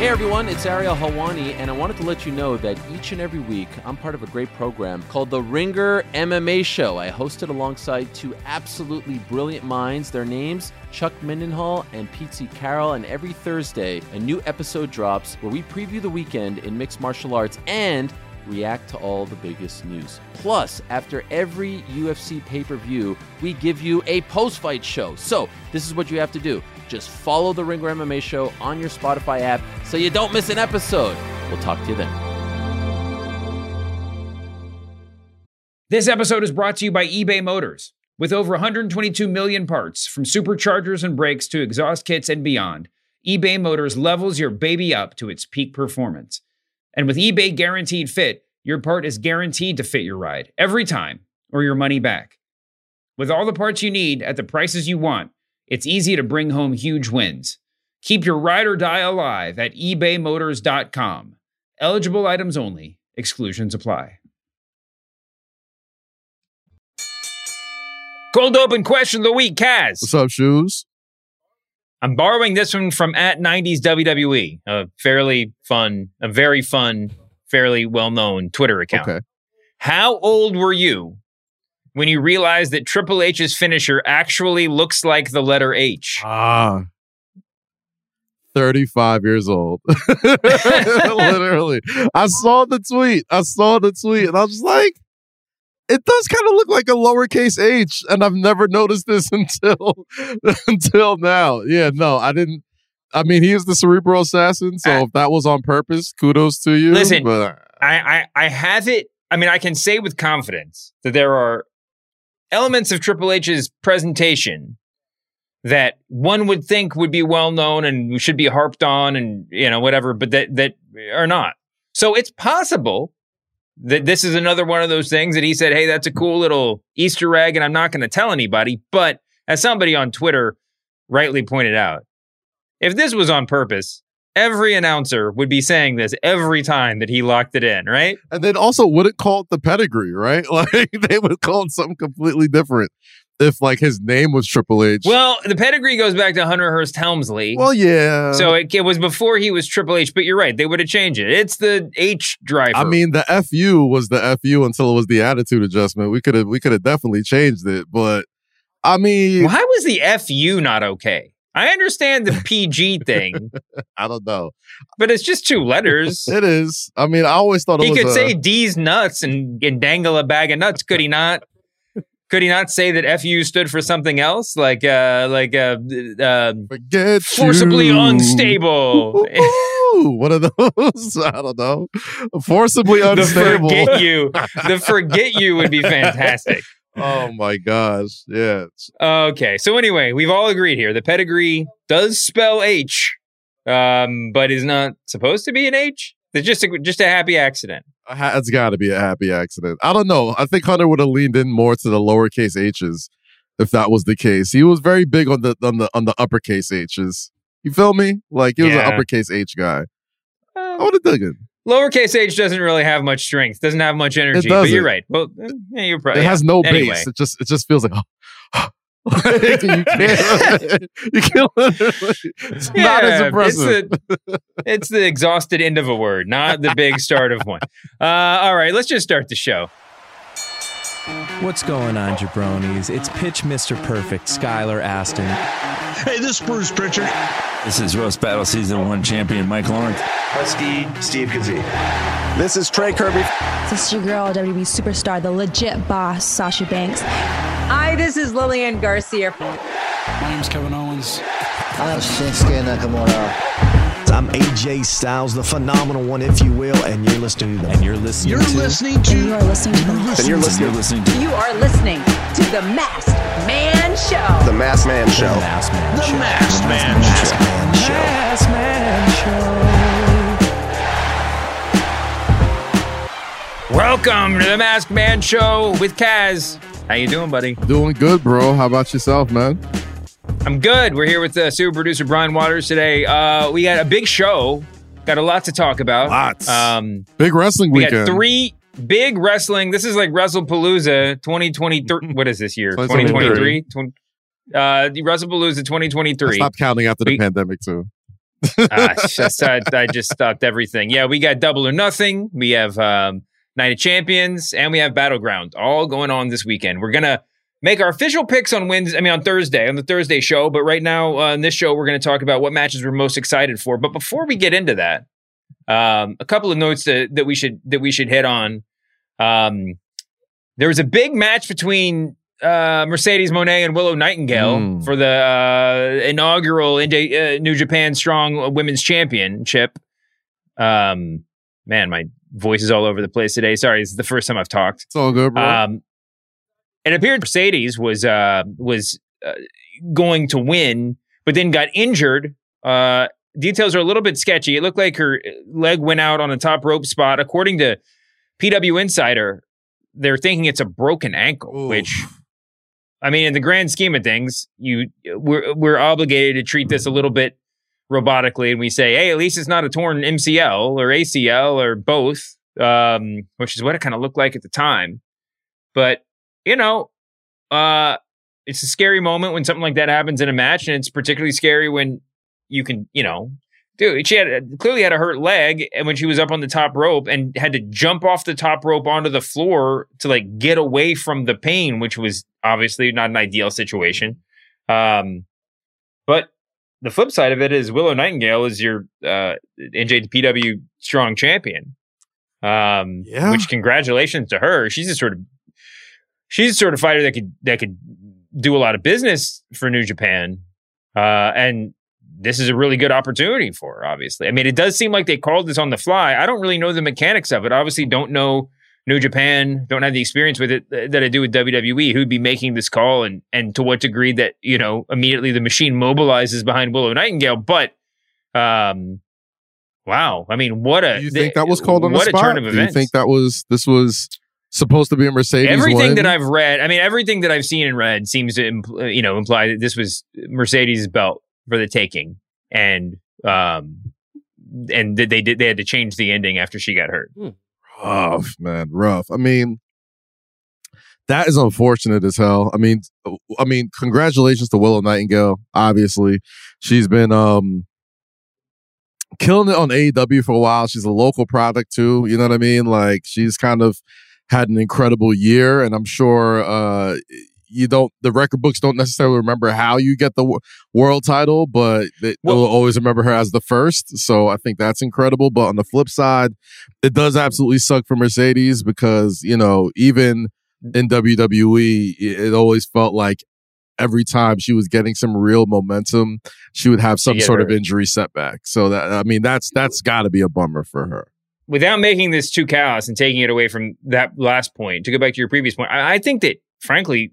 Hey everyone, it's Ariel Helwani, and I wanted to let you know that each and every week I'm part of a great program called The Ringer MMA Show. I host it alongside two absolutely brilliant minds. Their names, Chuck Mindenhall and Pete Carroll, and every Thursday a new episode drops where we preview the weekend in mixed martial arts and react to all the biggest news. Plus, after every UFC pay per view, we give you a post fight show. So, this is what you have to do just follow the Ringer MMA show on your Spotify app so you don't miss an episode. We'll talk to you then. This episode is brought to you by eBay Motors. With over 122 million parts, from superchargers and brakes to exhaust kits and beyond, eBay Motors levels your baby up to its peak performance. And with eBay Guaranteed Fit, your part is guaranteed to fit your ride every time or your money back. With all the parts you need at the prices you want, it's easy to bring home huge wins. Keep your ride or die alive at ebaymotors.com. Eligible items only, exclusions apply. Cold open question of the week, Kaz. What's up, shoes? I'm borrowing this one from at 90s WWE, a fairly fun, a very fun, fairly well known Twitter account. Okay. How old were you when you realize that Triple H's finisher actually looks like the letter H? Ah. 35 years old. Literally. I saw the tweet. I saw the tweet and I was like, it does kind of look like a lowercase h, and I've never noticed this until until now. Yeah, no, I didn't. I mean, he is the cerebral assassin, so if that was on purpose, kudos to you. Listen, but I, I, I have it. I mean, I can say with confidence that there are elements of Triple H's presentation that one would think would be well known and should be harped on and you know whatever, but that that are not. So it's possible that this is another one of those things that he said, "Hey, that's a cool little Easter egg," and I'm not going to tell anybody. But as somebody on Twitter rightly pointed out, if this was on purpose, every announcer would be saying this every time that he locked it in, right? and then also wouldn't call it the pedigree, right? Like they would call it something completely different if like his name was Triple H. Well, the pedigree goes back to Hunter Hearst Helmsley. well, yeah. so it, it was before he was Triple H, but you're right. They would have changed it. It's the H driver. I mean, the FU was the FU until it was the attitude adjustment. We could have we could have definitely changed it, but I mean, why was the FU not okay? I understand the PG thing, I don't know. but it's just two letters. It is. I mean, I always thought it he could a- say D's nuts and, and dangle a bag of nuts, could he not? Could he not say that FU stood for something else, like uh, like uh, uh, forget forcibly you. unstable? Ooh, One of those. I don't know. Forcibly the unstable. forget you, the forget you would be fantastic. Oh my gosh. Yeah. Okay, so anyway, we've all agreed here. The pedigree does spell H, um, but is not supposed to be an H. It's just a, just a happy accident. Ha- It's got to be a happy accident. I don't know. I think Hunter would have leaned in more to the lowercase h's if that was the case. He was very big on the on the on the uppercase h's. You feel me? Like he was Yeah. an uppercase H guy. I Uh, would have dug it. Lowercase h doesn't really have much strength, doesn't have much energy. But you're right. Well, uh, yeah, you're probably. It has no Anyway. base. It just it just feels like like, you can't you can't it's not as impressive. It's the, it's the exhausted end of a word, not the big start of one. Uh, all right, let's just start the show. What's going on, jabronis? It's Pitch Mr. Perfect, Skylar Aston. Hey, this is Bruce Pritchard. This is Roast Battle Season 1 champion Mike Lawrence. Husky Steve Kazee. This is Trey Kirby. This is your girl, WWE superstar, the legit boss, Sasha Banks. Hi, this is Lillian Garcia. My name's Kevin Owens. I'm Shinsuke Nakamura. I'm AJ Styles, the phenomenal one, if you will, and you're listening to the And you're listening You're to listening to. And you are listening to the And you're listening you're listening to You are listening to the Masked Man Show. the Mass Man Show. Mass Man The Show. Masked Man Masked Show. Man Show. Mass Man Welcome to the Masked Man Show with Kaz. How you doing, buddy? Doing good, bro. How about yourself, man? I'm good. We're here with uh, super producer Brian Waters today. Uh, we got a big show. Got a lot to talk about. Lots. Um, Big wrestling we weekend. got three big wrestling. This is like WrestlePalooza 2023. what is this year? 2023. 2023. Twen- Uh, WrestlePalooza 2023. Stop counting after the We- pandemic too. It's just, I, I just stopped everything. Yeah, we got double or nothing. We have um, Night of Champions, and we have Battleground all going on this weekend. We're gonna make our official picks on Wednesday. I mean, on Thursday on the Thursday show. But right now uh, on this show, we're going to talk about what matches we're most excited for. But before we get into that, um, a couple of notes that, that we should that we should hit on. Um, there was a big match between uh, Mercedes Moné and Willow Nightingale Mm. for the uh, inaugural Indi- uh, New Japan Strong Women's Championship. Um, man, my voice is all over the place today. Sorry, it's the first time I've talked. It's all good, bro. Um, it appeared Mercedes was uh, was uh, going to win, but then got injured. Uh, details are a little bit sketchy. It looked like her leg went out on a top rope spot. According to PW Insider, they're thinking it's a broken ankle, which I mean, in the grand scheme of things, you we're we're obligated to treat this a little bit robotically, and we say, hey, at least it's not a torn MCL or ACL or both, um, which is what it kind of looked like at the time. But you know, uh, it's a scary moment when something like that happens in a match, and it's particularly scary when you can, you know, dude, she had clearly had a hurt leg, and when she was up on the top rope and had to jump off the top rope onto the floor to like get away from the pain, which was obviously not an ideal situation. Um, but the flip side of it is Willow Nightingale is your uh, NJPW strong champion. Um, Yeah. which congratulations to her. She's a sort of she's a sort of fighter that could that could do a lot of business for New Japan. Uh, and this is a really good opportunity for her, obviously. I mean, it does seem like they called this on the fly. I don't really know the mechanics of it. Obviously, don't know New Japan, don't have the experience with it that I do with WWE. Who'd be making this call and and to what degree that, you know, immediately the machine mobilizes behind Willow Nightingale. But um wow. I mean, what a Do you think that was called on the what a spot? Do you events. think that was this was supposed to be a Mercedes? Everything win? that I've read, I mean, everything that I've seen and read seems to, impl- you know, imply that this was Mercedes' belt for the taking, and um, and that they did they had to change the ending after she got hurt. rough, man, rough. I mean, that is unfortunate as hell. I mean, I mean, congratulations to Willow Nightingale. Obviously, she's been um killing it on AEW for a while. She's a local product too. You know what I mean? Like she's kind of had an incredible year, and I'm sure uh you don't the record books don't necessarily remember how you get the wo- world title, but they will always remember her as the first. So I think that's incredible. But on the flip side, it does absolutely suck for Mercedes because you know even in WWE, it always felt like every time she was getting some real momentum, she would have some sort of injury setback. So that I mean, that's that's got to be a bummer for her. Without making this too callous and taking it away from that last point, to go back to your previous point, I, I think that frankly,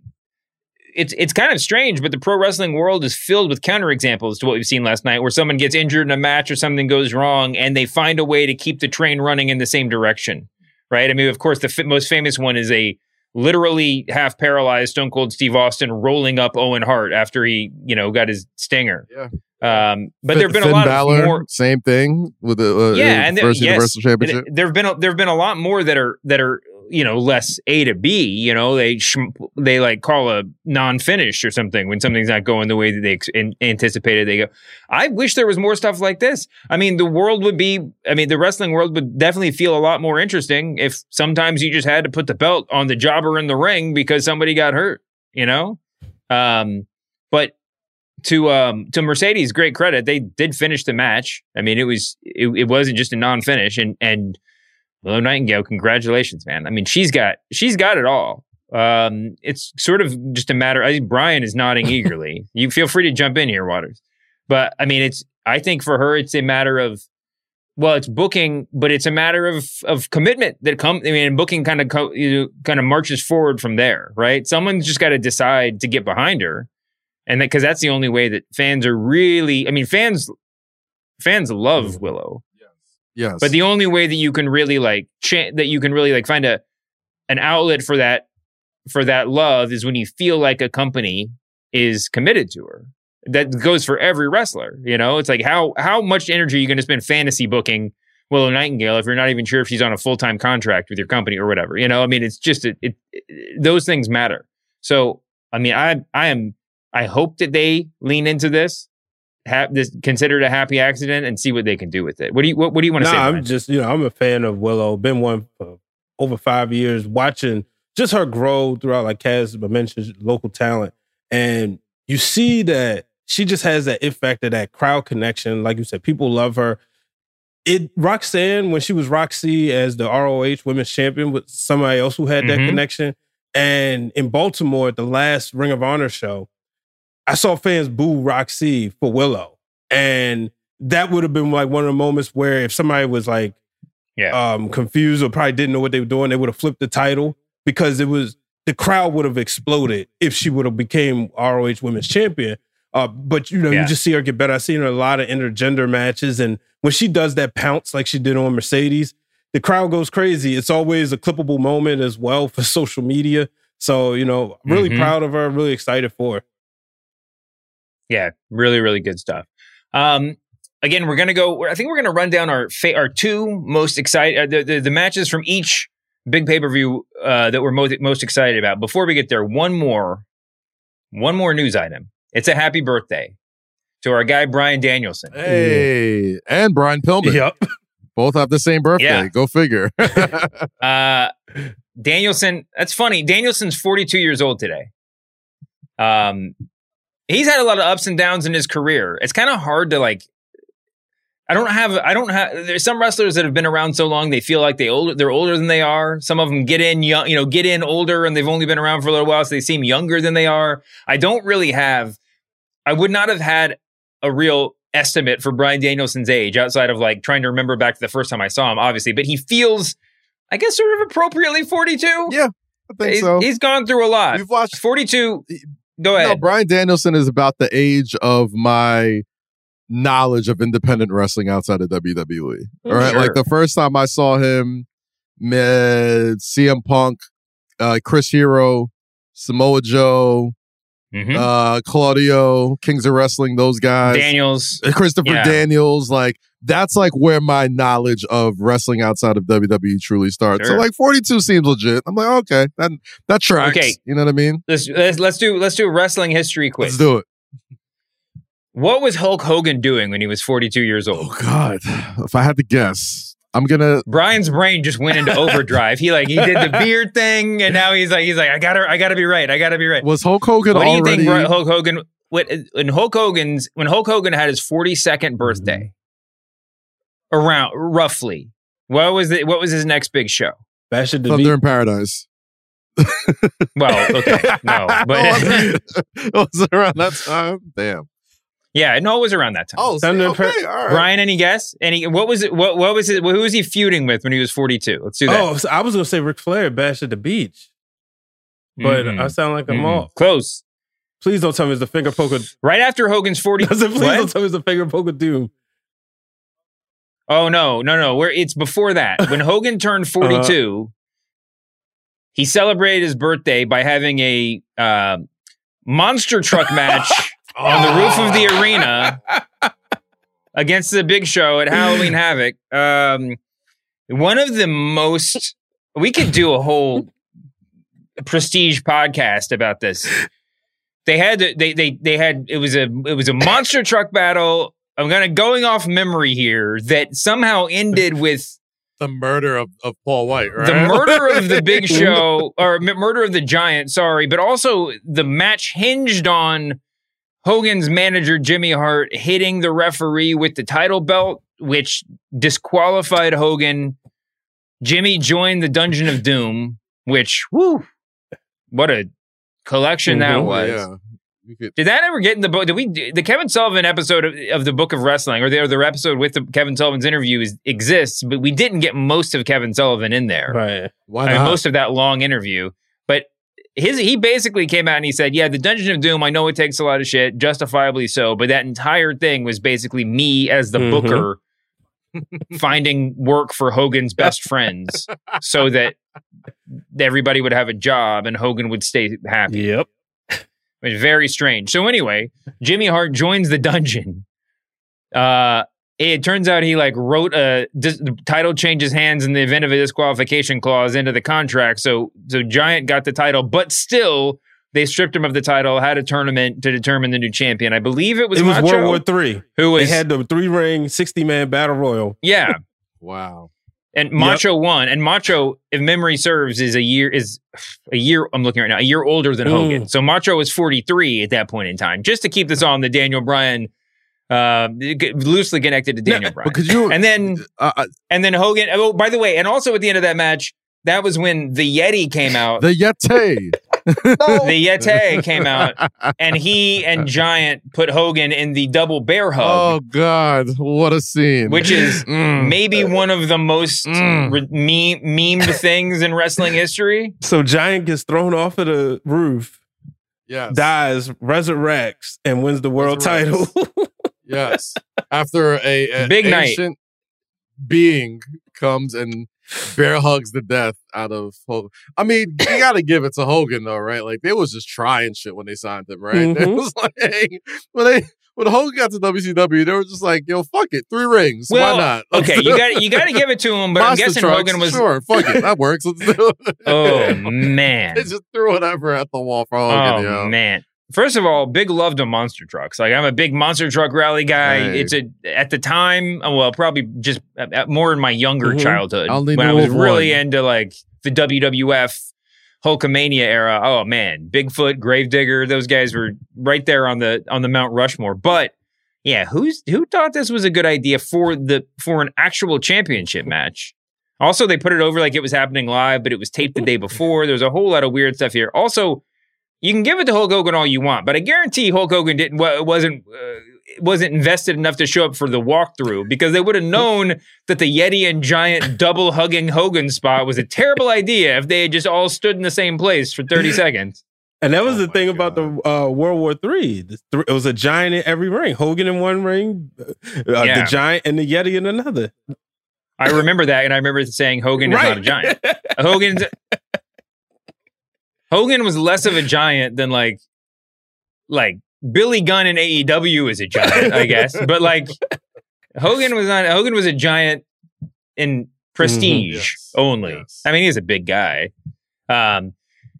it's it's kind of strange, but the pro wrestling world is filled with counterexamples to what we've seen last night, where someone gets injured in a match or something goes wrong, and they find a way to keep the train running in the same direction, right? I mean, of course, the f- most famous one is a literally half paralyzed Stone Cold Steve Austin rolling up Owen Hart after he, you know, got his stinger. Yeah. Um, but Finn- there have been Finn a lot Balor, of more same thing with the uh, yeah, and there, first yes, Universal Championship. There have been a, there have been a lot more that are that are you know less A to B. You know, they sh- they like call a non finish or something when something's not going the way that they ex- in, anticipated. They go. I wish there was more stuff like this. I mean, the world would be. I mean, the wrestling world would definitely feel a lot more interesting if sometimes you just had to put the belt on the jobber in the ring because somebody got hurt. You know, um, but to um to Mercedes, great credit. They did finish the match. I mean, it was it, it wasn't just a non-finish. And and Willow Nightingale, congratulations, man. I mean, she's got she's got it all. Um, it's sort of just a matter. I think Brian is nodding eagerly. You feel free to jump in here, Waters. But I mean, it's I think for her, it's a matter of well, it's booking, but it's a matter of of commitment that come. I mean, booking kind of co- you know, kind of marches forward from there, right? Someone's just got to decide to get behind her, and because that's the only way that fans are really. I mean, fans fans love Willow, yes, but the only way that you can really like cha- that you can really like find a an outlet for that for that love is when you feel like a company is committed to her. That goes for every wrestler. You know, it's like how how much energy are you going to spend fantasy booking Willow Nightingale if you're not even sure if she's on a full time contract with your company or whatever. You know, I mean, it's just it, it, it- those things matter. So, I mean, I I am I hope that they lean into this ha- this considered a happy accident and see what they can do with it. What do you what, what do you want to nah, say? I'm just you know I'm a fan of Willow. Been one for over five years. Watching just her grow throughout, like Kaz mentioned, local talent, and you see that she just has that it factor, that crowd connection. Like you said, people love her. It Roxanne when she was Roxy as the ROH Women's Champion with somebody else who had that Mhm. connection, and in Baltimore at the last Ring of Honor show, I saw fans boo Roxy for Willow, and that would have been like one of the moments where if somebody was like yeah. um confused or probably didn't know what they were doing, they would have flipped the title because it was the crowd would have exploded if she would have became ROH Women's Champion. Uh, but you know, Yeah. you just see her get better. I've seen her a lot of intergender matches, and when she does that pounce like she did on Mercedes, the crowd goes crazy. It's always a clippable moment as well for social media. So you know, really Mhm. proud of her. Really excited for her. Yeah, really, really good stuff. Um, again, we're gonna go. I think we're gonna run down our fa- our two most excited uh, the, the the matches from each big pay per view uh, that we're most most excited about. Before we get there, one more one more news item. It's a happy birthday to our guy Bryan Danielson. Hey, and Brian Pillman. Yep. Both have the same birthday. Yeah. Go figure. Uh, Danielson. That's funny. Danielson's 42 years old today. Um, he's had a lot of ups and downs in his career. It's kind of hard to like. I don't have. I don't have. There's some wrestlers that have been around so long they feel like they older. They're older than they are. Some of them get in young. You know, get in older and they've only been around for a little while, so they seem younger than they are. I don't really have. I would not have had a real estimate for Bryan Danielson's age outside of like trying to remember back to the first time I saw him, obviously. But he feels, I guess, sort of appropriately 42. yeah, I think He's- so. he's gone through a lot. We've watched 42. Go No. Bryan Danielson is about the age of my knowledge of independent wrestling outside of WWE. All right. Sure. Like the first time I saw him, med CM Punk, uh, Chris Hero, Samoa Joe, Mhm. uh, Claudio, Kings of Wrestling, those guys. Daniels. Uh, Christopher Yeah. Daniels, like that's like where my knowledge of wrestling outside of WWE truly starts. So like 42 seems legit. I'm like, okay, that that tracks. Okay. You know what I mean? Let's, let's let's do let's do a wrestling history quiz. Let's do it. What was Hulk Hogan doing when he was 42 years old? Oh God. If I had to guess, I'm gonna Brian's brain just went into overdrive. He like he did the beard thing, and now he's like he's like I gotta I gotta be right. I gotta be right. was Hulk Hogan what do you already think Hulk Hogan? What when Hulk Hogan's when Hulk Hogan had his 42nd birthday, mm-hmm. Around roughly, what was it? What was his next big show? Bash at the Thunder Beat. in Paradise. Well, okay, no, but was it around that time? Damn. yeah, no, it was around that time. Oh, Thunder in okay, Par- all right. Brian, any guess? Any? What was it? What what was it? Who was he feuding with when he was 42? Let's do that. Oh, so I was gonna say Ric Flair, Bash at the Beach, but Mhm. I sound like I'm Mhm. off. Close. Please don't tell me it's the finger poker. Right after Hogan's 40. I said, please What? don't tell me it's the finger poker doom. Oh no, no, no. Where it's before that. When Hogan turned 42, he celebrated his birthday by having a uh, monster truck match on the roof of the arena against the Big Show at Halloween Havoc. Um, one of the most we could do a whole prestige podcast about this. They had to- they they they had it was a it was a monster truck battle. I'm gonna going off memory here that somehow ended with The murder of, of Paul White, right? the murder of the Big Show or m- murder of the Giant. Sorry, but also the match hinged on Hogan's manager Jimmy Hart hitting the referee with the title belt, which disqualified Hogan. Jimmy joined the Dungeon of Doom, which whoo, what a collection that Mhm. was. Yeah. You could- Did that ever get in the book? Did we the Kevin Sullivan episode of, of the Book of Wrestling or the other episode with the Kevin Sullivan's interview is, exists, but we didn't get most of Kevin Sullivan in there. Right. Why I mean, most of that long interview. But his he basically came out and he said, "Yeah, the Dungeon of Doom. I know it takes a lot of shit, justifiably so, but that entire thing was basically me as the Mhm. booker finding work for Hogan's best friends, so that everybody would have a job and Hogan would stay happy." Yep. It was very strange. So anyway, Jimmy Hart joins the dungeon. Uh, it turns out he like wrote a dis- the title changes hands in the event of a disqualification clause into the contract. So so Giant got the title, but still they stripped him of the title, had a tournament to determine the new champion. I believe it was it was Macho, World War Three. who was They had the three ring, sixty man battle royal. yeah. Wow. And Macho won, and Macho, if memory serves, is a year is a year. I'm looking right now, a year older than Mm. Hogan. So Macho was 43 at that point in time. Just to keep this on the Daniel Bryan, uh, loosely connected to Daniel Bryan. But could you? And then uh, and then Hogan. Oh, by the way, and also at the end of that match, that was when the Yeti came out. the Yeti. the Yeti came out, and he and Giant put Hogan in the double bear hug. Oh God, what a scene! Which is Mm. maybe one of the most Mm. re- meme- memed things in wrestling history. So Giant gets thrown off of the roof, yes, dies, resurrects, and wins the world Resurrects. title. yes. After a, a Big night. being comes and bear hugs the death out of Hogan. I mean, you got to give it to Hogan though, right? Like they was just trying shit when they signed him, right? It Mhm. was like when they when Hogan got to WCW, they were just like, "Yo, fuck it, three rings, Well, why not?" okay, you got you got to give it to him, but I'm guessing trucks, Hogan was. sure, fuck it, that works. Let's do it. Oh man, they just threw whatever at the wall for Hogan. oh yo. man. First of all, big love to monster trucks. Like I'm a big monster truck rally guy. It's a at the time, well, probably just uh, uh, more in my younger Mhm. childhood when I was really one. into like the WWF Hulkamania era. Oh man, Bigfoot, Gravedigger, those guys were right there on the on the Mount Rushmore. But yeah, who's who thought this was a good idea for the for an actual championship match? Also, they put it over like it was happening live, but it was taped the day before. There's a whole lot of weird stuff here. Also, you can give it to Hulk Hogan all you want, but I guarantee Hulk Hogan didn't wasn't uh, wasn't invested enough to show up for the walkthrough because they would have known that the Yeti and Giant double hugging Hogan spot was a terrible idea if they had just all stood in the same place for 30 seconds. And that was Oh the my thing about the uh, World War Three. Th- It was a giant in every ring. Hogan in one ring, uh, Yeah. the giant and the Yeti in another. I remember that, and I remember saying Hogan is not a giant. Hogan's Hogan was less of a giant than like like Billy Gunn in AEW is a giant, I guess. But like Hogan was not Hogan was a giant in prestige Yes. only. Yes. I mean, he's a big guy. Um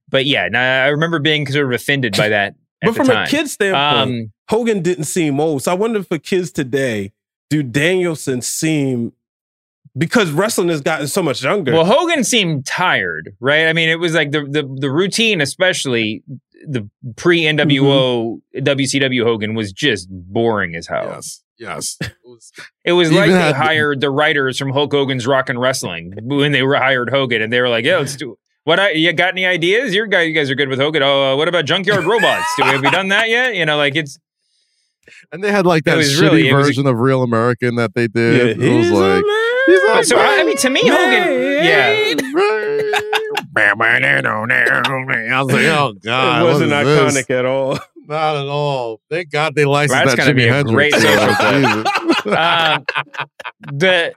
but yeah, no, I remember being sort of offended by that. At but the from a kid standpoint, um, Hogan didn't seem old. So I wonder for kids today, do Danielson seem because wrestling has gotten so much younger? Well, Hogan seemed tired, right? I mean, it was like the the, the routine, especially the pre NWO WCW Hogan, was just boring as hell. Yes, yes. It was- It was like they had- hired the writers from Hulk Hogan's Rock and Wrestling when they were hired Hogan, and they were like, "Yeah, let's do." What I, you got any ideas? Your guy, you guys are good with Hogan. Oh, uh, what about Junkyard Robots? Do we, have we done that yet? You know, like it's and they had like that shitty really- it was a- version of Real American that they did. Yeah, it was he's a like, he's a so. I, I mean, to me, Hogan, yeah, I was like, oh god, it wasn't what is iconic this? at all. Not at all. Thank God they licensed That's that gonna Jimi be a Hendrix. great song. social Jesus. um, the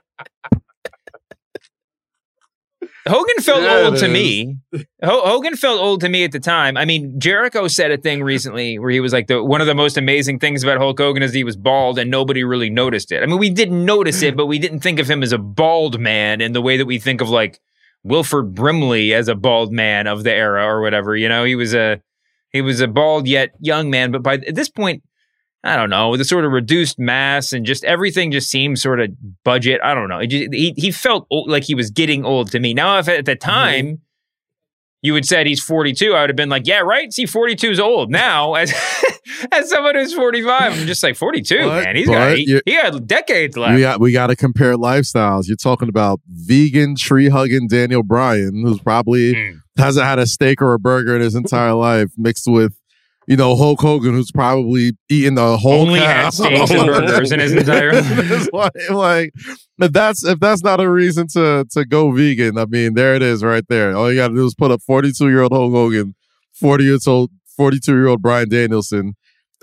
Hogan felt Yeah, old to is. me. Ho- Hogan felt old to me at the time. I mean, Jericho said a thing recently where he was like, the one of the most amazing things about Hulk Hogan is he was bald and nobody really noticed it. I mean, we didn't notice it, but we didn't think of him as a bald man in the way that we think of like Wilford Brimley as a bald man of the era or whatever. You know, he was a he was a bald yet young man, but by at this point, I don't know, the sort of reduced mass and just everything just seemed sort of budget. I don't know. Just, he he felt old, like he was getting old to me. Now, if at the time you had said he's 42, I would have been like, yeah, right. See, 42 is old. Now, as as someone who's 45, I'm just like 42, But- man. He's got he, he had decades left. we got we got to compare lifestyles. You're talking about vegan tree hugging Daniel Bryan, who's probably Mm. hasn't had a steak or a burger in his entire life, mixed with you know Hulk Hogan, who's probably eaten the whole Only had calf. steaks and burgers in his entire It's like, like, if that's if that's not a reason to to go vegan, I mean, there it is right there. All you got to do is put up 42 year old Hulk Hogan, 40 years old, 42 year old Bryan Danielson,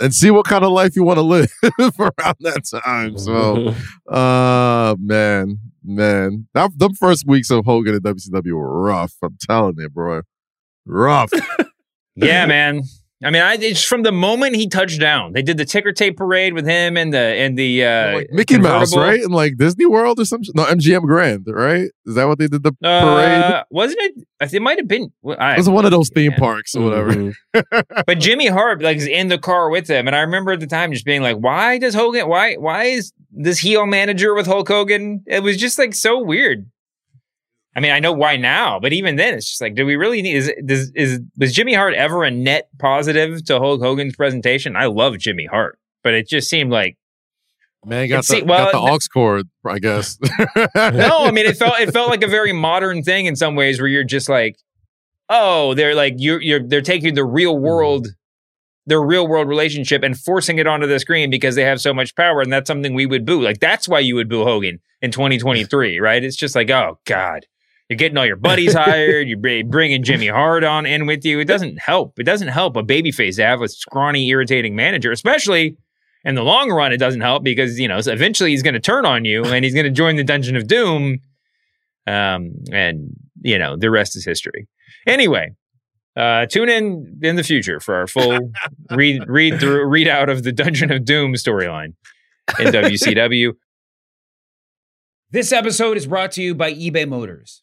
and see what kind of life you want to live around that time. So, uh, man, man, that them first weeks of Hogan at WCW were rough. I'm telling you, bro, rough. yeah, man. I mean, I it's from the moment he touched down. They did the ticker tape parade with him and the and the uh, like Mickey Mouse, right? And like Disney World or something. No, MGM Grand, right? Is that what they did the parade? Uh, wasn't it? I think It might have been. I, it was one of those theme parks or whatever. Mhm. but Jimmy Hart like is in the car with them, and I remember at the time just being like, "Why does Hogan? Why why is this heel manager with Hulk Hogan?" It was just like so weird. I mean, I know why now, but even then, it's just like, do we really need? Is does is was Jimmy Hart ever a net positive to Hulk Hogan's presentation? I love Jimmy Hart, but it just seemed like Man got the, se- well, got the aux cord, I guess. no, I mean it felt it felt like a very modern thing in some ways where you're just like, oh, they're like you're you're they're taking the real mm-hmm. world, their real world relationship and forcing it onto the screen because they have so much power, and that's something we would boo. Like that's why you would boo Hogan in 2023, right? It's just like, oh God, you're getting all your buddies hired, you're bringing Jimmy Hart on in with you. It doesn't help. It doesn't help a babyface to have a scrawny, irritating manager, especially. In the long run, it doesn't help because you know eventually he's going to turn on you and he's going to join the Dungeon of Doom, um, and you know the rest is history. Anyway, uh, tune in in the future for our full read read through readout of the Dungeon of Doom storyline in WCW. This episode is brought to you by eBay Motors.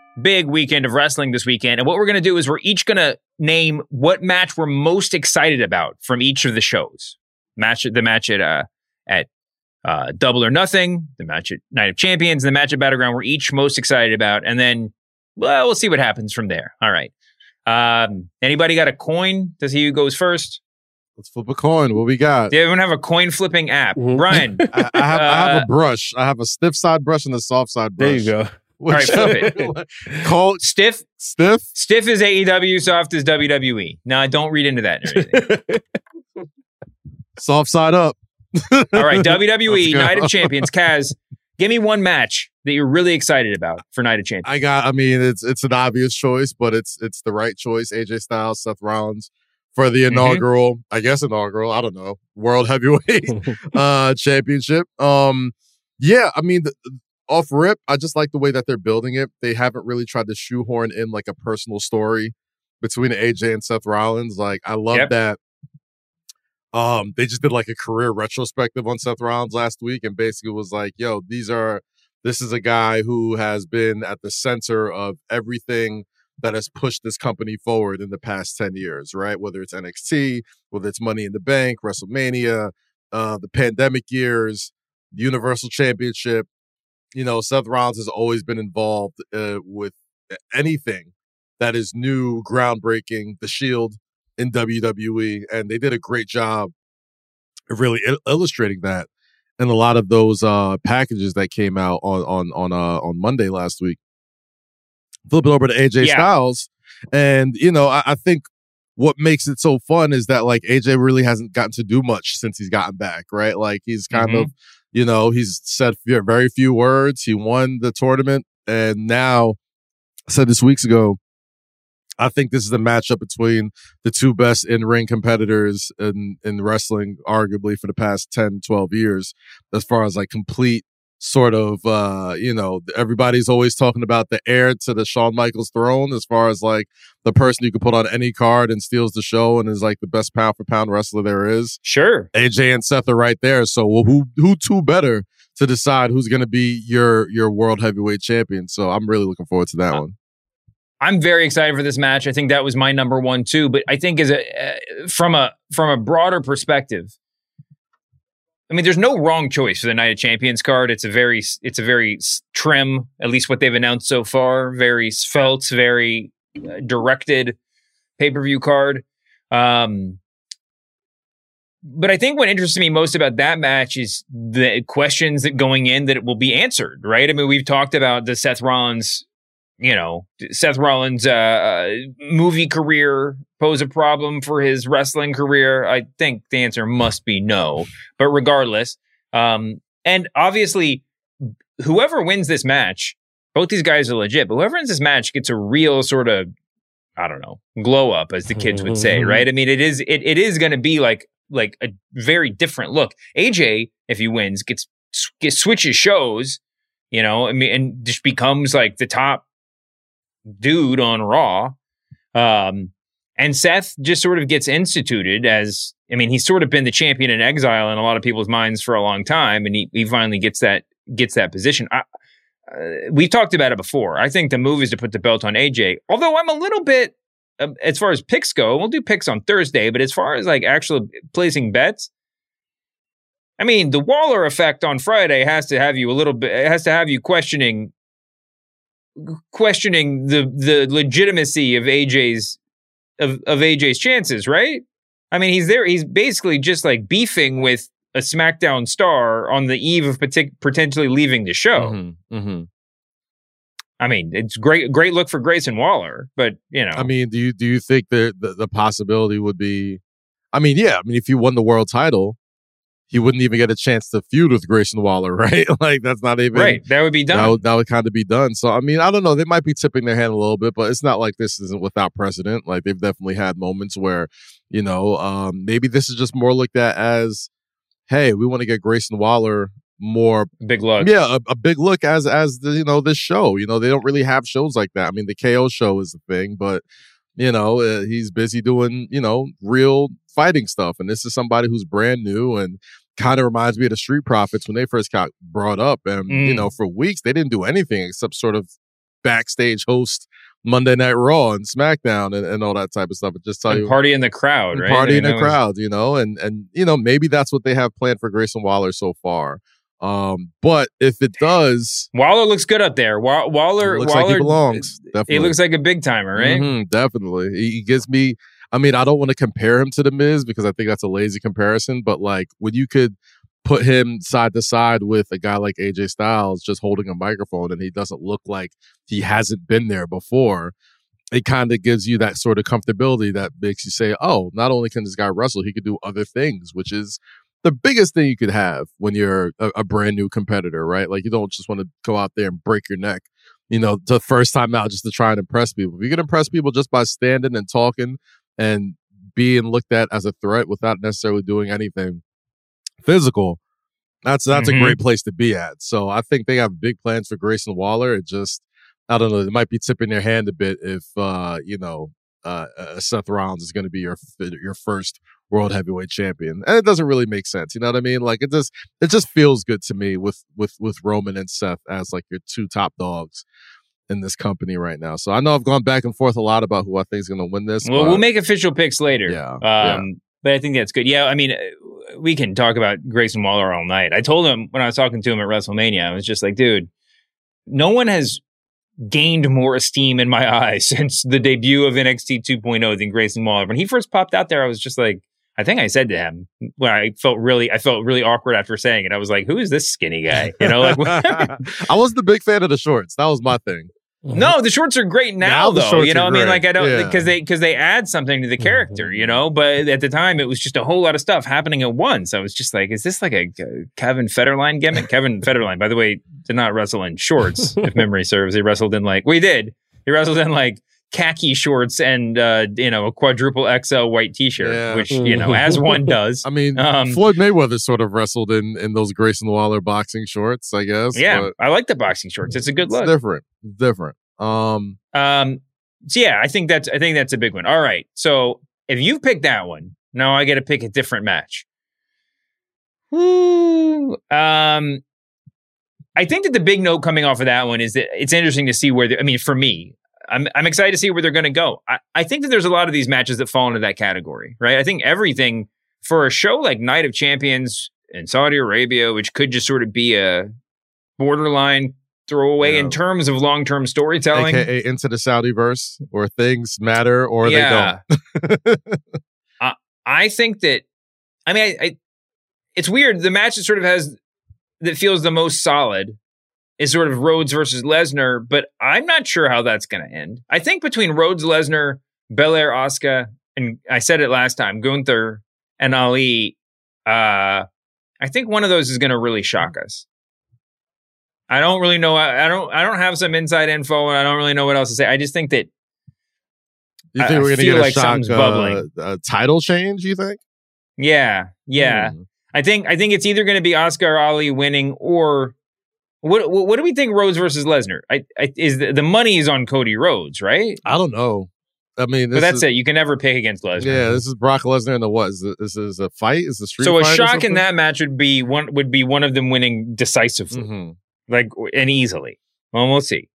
big weekend of wrestling this weekend. And what we're gonna do is we're each gonna name what match we're most excited about from each of the shows. Match the match at uh at uh Double or Nothing, the match at Night of Champions, the match at Battleground we're each most excited about, and then well, we'll see what happens from there. All right. Um anybody got a coin to see who goes first? Let's flip a coin. What we got? Does everyone have a coin flipping app? Brian. I, I have, I have uh, a brush. I have a stiff side brush and a soft side brush. There you go. All right, flip it. Cold, Stiff stiff. Stiff is AEW, soft is WWE. Now, don't read into that. Soft side up. All right, WWE Let's. Night of Champions. Kaz, give me one match that you're really excited about for Night of Champions. I got. I mean, it's it's an obvious choice, but it's it's the right choice. AJ Styles, Seth Rollins for the Mm-hmm. inaugural. I guess inaugural. I don't know. World Heavyweight uh Championship. Um, yeah. I mean, the, off rip, I just like the way that they're building it. They haven't really tried to shoehorn in like a personal story between AJ and Seth Rollins. Like, I love Yep. that. Um, they just did like a career retrospective on Seth Rollins last week and basically was like, yo, these are this is a guy who has been at the center of everything that has pushed this company forward in the past 10 years, right? Whether it's NXT, whether it's Money in the Bank, WrestleMania, uh, the pandemic years, Universal Championship. You know, Seth Rollins has always been involved uh, with anything that is new, groundbreaking, the Shield in WWE, and they did a great job of really il- illustrating that in a lot of those uh packages that came out on on on uh on Monday last week. Flip it over to AJ Yeah. Styles, and you know I, I think what makes it so fun is that like AJ really hasn't gotten to do much since he's gotten back, right? Like he's kind Mhm. of you know he's said very few words. He won the tournament, and now I said this weeks ago. I think this is a matchup between the two best in-ring competitors in in wrestling arguably for the past 10 12 years as far as like complete sort of uh you know everybody's always talking about the heir to the Shawn Michaels throne as far as like the person you can put on any card and steals the show and is like the best pound for pound wrestler there is Sure. AJ and Seth are right there so well, who who two better to decide who's going to be your your world heavyweight champion so I'm really looking forward to that one I'm very excited for this match. I think that was my number one too. But I think as a uh, from a from a broader perspective, I mean, there's no wrong choice for the Night of Champions card. It's a very, it's a very trim, at least what they've announced so far. Very svelte, very uh, directed pay per view card. Um, but I think what interests me most about that match is the questions that going in that it will be answered, right? I mean, we've talked about the Seth Rollins, you know, Seth Rollins' uh, uh, movie career pose a problem for his wrestling career. I think the answer must be no. But regardless, um, and obviously, whoever wins this match, both these guys are legit. But whoever wins this match gets a real sort of, I don't know, glow up, as the kids would say, right? I mean, it is it, it is going to be like like a very different look. AJ, if he wins, gets, gets switches shows, you know, I mean, and just becomes like the top dude on Raw. Um, and Seth just sort of gets instituted as, I mean, he's sort of been the champion in exile in a lot of people's minds for a long time, and he, he finally gets that gets that position. I, uh, we've talked about it before. I think the move is to put the belt on AJ. Although I'm a little bit um, as far as picks go, we'll do picks on Thursday, but as far as like actually placing bets, I mean, the Waller effect on Friday has to have you a little bit, it has to have you questioning, questioning the, the legitimacy of AJ's, of, of AJ's chances, right? I mean, he's there, he's basically just like beefing with a SmackDown star on the eve of partic- potentially leaving the show. Mm-hmm, mm-hmm. I mean, it's great, great look for Grayson Waller, but you know, I mean, do you do you think that the, the possibility would be? I mean, yeah. I mean, if you won the world title, he wouldn't even get a chance to feud with Grayson Waller, right? like that's not even right. That would be done. That would, that would kind of be done. So I mean, I don't know. They might be tipping their hand a little bit, but it's not like this isn't without precedent. Like they've definitely had moments where, you know, um, maybe this is just more looked at as, hey, we want to get Grayson Waller more big look. Yeah, a, a, big look as as the, you know this show. You know they don't really have shows like that. I mean the KO show is the thing, but you know uh, he's busy doing you know real fighting stuff, and this is somebody who's brand new and kind of reminds me of the Street Profits when they first got brought up, and mm. you know for weeks they didn't do anything except sort of backstage host Monday Night Raw and SmackDown and, and all that type of stuff. But just tell and you, party in the crowd, right? Party in the crowd, you know, and and you know maybe that's what they have planned for Grayson Waller so far. Um, but if it does, Waller looks good up there. Wa- Waller looks Waller like he belongs. Definitely. He looks like a big timer, right? Mm-hmm, definitely. He, he gives me. I mean, I don't want to compare him to the Miz because I think that's a lazy comparison. But like, when you could put him side to side with a guy like AJ Styles just holding a microphone and he doesn't look like he hasn't been there before, it kind of gives you that sort of comfortability that makes you say, oh, not only can this guy wrestle, he could do other things, which is the biggest thing you could have when you're a, a, brand new competitor, right? Like you don't just want to go out there and break your neck, you know, the first time out just to try and impress people. If you can impress people just by standing and talking and being looked at as a threat without necessarily doing anything physical, that's that's Mm-hmm. a great place to be at. So I think they have big plans for Grayson Waller. It just I don't know, they might be tipping their hand a bit if uh, you know, uh, uh, Seth Rollins is going to be your your first world heavyweight champion, and it doesn't really make sense. You know what I mean? Like it just it just feels good to me with with with Roman and Seth as like your two top dogs in this company right now. So I know I've gone back and forth a lot about who I think is going to win this. Well, but- we'll make official picks later. Yeah, Um, yeah. But I think that's good. Yeah, I mean, uh, we can talk about Grayson Waller all night. I told him when I was talking to him at WrestleMania, I was just like, dude, no one has gained more esteem in my eyes since the debut of NXT 2.0 than Grayson Waller. When he first popped out there, I was just like, I think I said to him when I felt really, I felt really awkward after saying it. I was like, "Who is this skinny guy?" You know, like I wasn't the big fan of the shorts. That was my thing. No, the shorts are great now, Now though. You know, I mean, like I don't Yeah. because they because they add something to the character. You know, but at the time it was just a whole lot of stuff happening at once. I was just like, is this like a, uh, Kevin Federline gimmick? Kevin Federline, by the way, did not wrestle in shorts, if memory serves. He wrestled in like we did. He wrestled in like khaki shorts and uh, you know a quadruple XL white T-shirt, Yeah. which you know as one does. I mean, Um, Floyd Mayweather sort of wrestled in in those Grayson Waller boxing shorts, I guess. yeah, I like the boxing shorts. It's a good it's look. different. Different. Um, Um, so yeah, I think that's I think that's a big one. All right, so if you pick that one, now I got to pick a different match. Woo. Um, I think that the big note coming off of that one is that it's interesting to see where. the- I mean, for me, I'm I'm excited to see where they're going to go. I, I think that there's a lot of these matches that fall into that category, right? I think everything for a show like Night of Champions, and Saudi Arabia, which could just sort of be a borderline throwaway in terms of long term storytelling. AKA into the Saudi verse, where things matter or Yeah. they don't. I, I think that, I mean, I, I, it's weird. The match that sort of has, that feels the most solid is sort of Rhodes versus Lesnar, but I'm not sure how that's going to end. I think between Rhodes, Lesnar, Belair, Asuka, and I said it last time, Gunther and Ali, uh, I think one of those is going to really shock us. I don't really know. I, I don't. I don't have some inside info, and I don't really know what else to say. I just think that You think I we're gonna get a like shock uh, bubbling. a title change? You think? Yeah, yeah. Hmm. I think I think it's either going to be Asuka or Ali winning, or what? What, do we think? Rhodes versus Lesnar? I, I is the, the money is on Cody Rhodes, right? I don't know. I mean, But that's is, it. You can never pick against Lesnar. Yeah, this is Brock Lesnar and the what? Is this, is a fight? Is a street so a shock in that match would be one would be one of them winning decisively, Mhm. like and easily. Well, we'll see.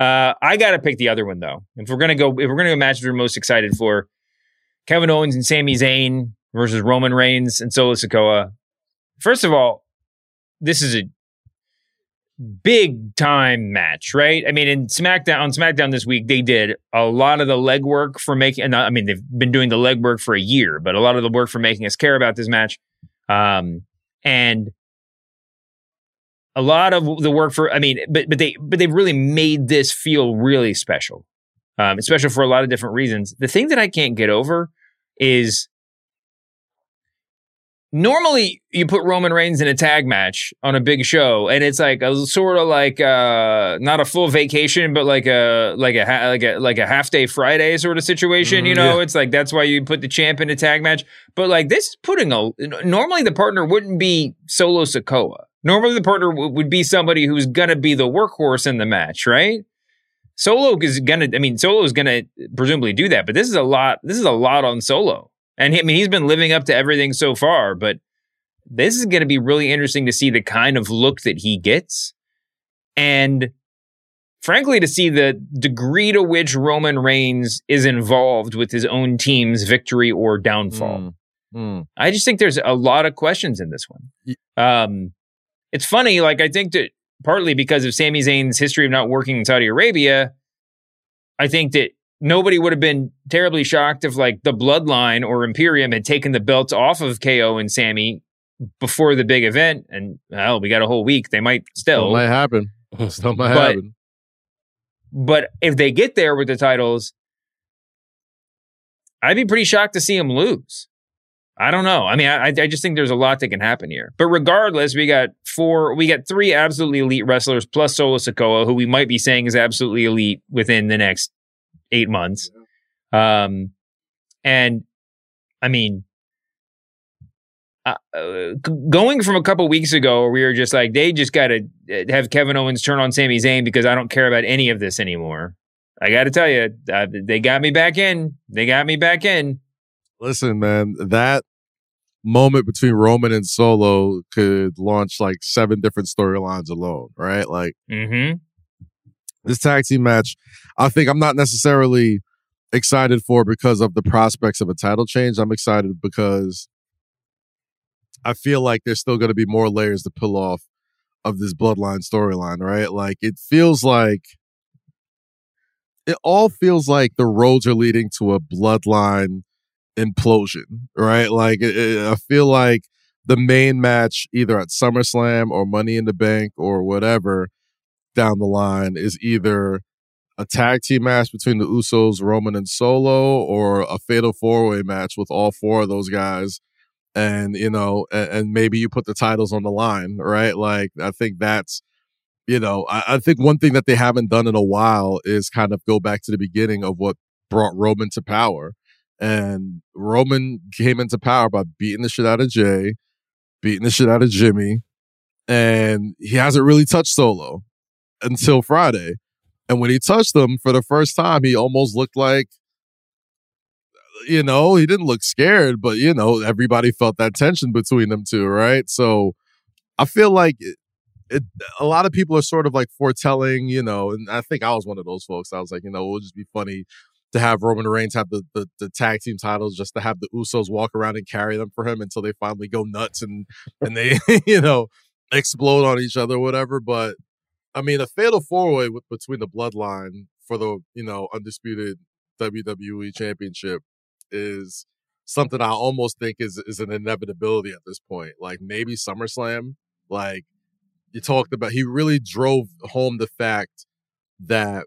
Uh, I got to pick the other one though. If we're gonna go, if we're gonna go match we're most excited for, Kevin Owens and Sami Zayn versus Roman Reigns and Solo Sikoa. First of all, this is a big time match, right? I mean, in SmackDown on SmackDown this week, they did a lot of the legwork for making. And I mean, they've been doing the legwork for a year, but a lot of the work for making us care about this match, um, and a lot of the work for. I mean, but but they but they've really made this feel really special, um, special for a lot of different reasons. The thing that I can't get over is normally you put Roman Reigns in a tag match on a big show, and it's like a sort of like uh not a full vacation, but like a like a ha- like a like a half day Friday sort of situation. you Mhm, know, yeah. it's like that's why you put the champ in a tag match. But like this is putting a normally the partner wouldn't be Solo Sikoa. Normally the partner w- would be somebody who's gonna be the workhorse in the match, right? Solo is gonna. I mean, Solo is gonna presumably do that, but this is a lot. This is a lot on Solo, and he, I mean, he's been living up to everything so far. But this is going to be really interesting to see the kind of look that he gets, and frankly, to see the degree to which Roman Reigns is involved with his own team's victory or downfall. Mm. I just think there's a lot of questions in this one. Um, it's funny, like I think that partly because of Sami Zayn's history of not working in Saudi Arabia, I think that nobody would have been terribly shocked if like the Bloodline or Imperium had taken the belts off of KO and Sami before the big event. And well, we got a whole week. They might still. Still might happen. Still might But- happen. But if they get there with the titles, I'd be pretty shocked to see them lose. I don't know. I mean, I, I just think there's a lot that can happen here. But regardless, we got four, we got three absolutely elite wrestlers plus Solo Sikoa, who we might be saying is absolutely elite within the next eight months. Um, and I mean, uh, uh, going from a couple weeks ago where we were just like, they just got to have Kevin Owens turn on Sami Zayn because I don't care about any of this anymore. I got to tell you, uh, they got me back in. They got me back in. Listen, man, that moment between Roman and Solo could launch like seven different storylines alone, right? Like Mm-hmm. This tag team match, I think I'm not necessarily excited for because of the prospects of a title change. I'm excited because I feel like there's still going to be more layers to pull off of this bloodline storyline, right? Like it feels like it all feels like the roads are leading to a bloodline implosion, right? Like it, it- I feel like the main match either at SummerSlam or Money in the Bank or whatever down the line is either a tag team match between the Usos, Roman and Solo, or a fatal four way match with all four of those guys. And, you know, and, and maybe you put the titles on the line, right? Like, I think that's, you know, I, I think one thing that they haven't done in a while is kind of go back to the beginning of what brought Roman to power. And Roman came into power by beating the shit out of Jay, beating the shit out of Jimmy, and he hasn't really touched Solo until Friday. And when he touched them for the first time, he almost looked like, you know, he didn't look scared, but you know, everybody felt that tension between them two, right? So I feel like it, it a lot of people are sort of like foretelling, you know, and I think I was one of those folks. I was like, you know, it would just be funny to have Roman Reigns have the, the the tag team titles, just to have the Usos walk around and carry them for him until they finally go nuts and and they you know explode on each other, whatever. But I mean, a fatal four way between the Bloodline for the you know undisputed WWE Championship is something I almost think is is an inevitability at this point. Like maybe SummerSlam. Like you talked about, he really drove home the fact that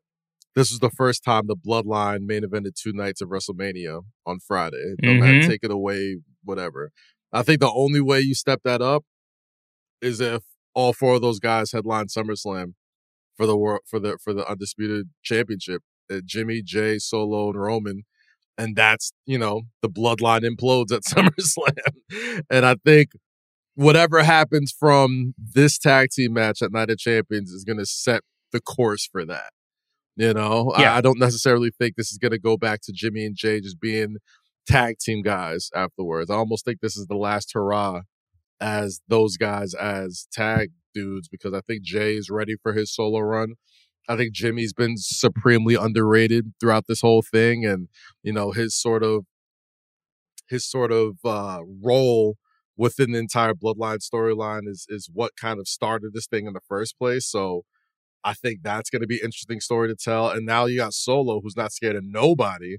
this was the first time the Bloodline main evented two nights of WrestleMania on Friday. No mm-hmm. matter take it away, whatever. I think the only way you step that up is if all four of those guys headline SummerSlam for the world for the for the undisputed championship. Uh, Jimmy, Jay, Solo, and Roman and that's you know the bloodline implodes at SummerSlam. and I think whatever happens from this tag team match at Night of Champions is going to set the course for that. You know, yeah. I, I don't necessarily think this is going to go back to Jimmy and Jay just being tag team guys afterwards. I almost think this is the last hurrah as those guys as tag dudes because I think Jay is ready for his solo run. I think Jimmy's been supremely underrated throughout this whole thing, and you know his sort of his sort of uh, role within the entire Bloodline storyline is is what kind of started this thing in the first place. So I think that's going to be interesting story to tell. And now you got Solo, who's not scared of nobody,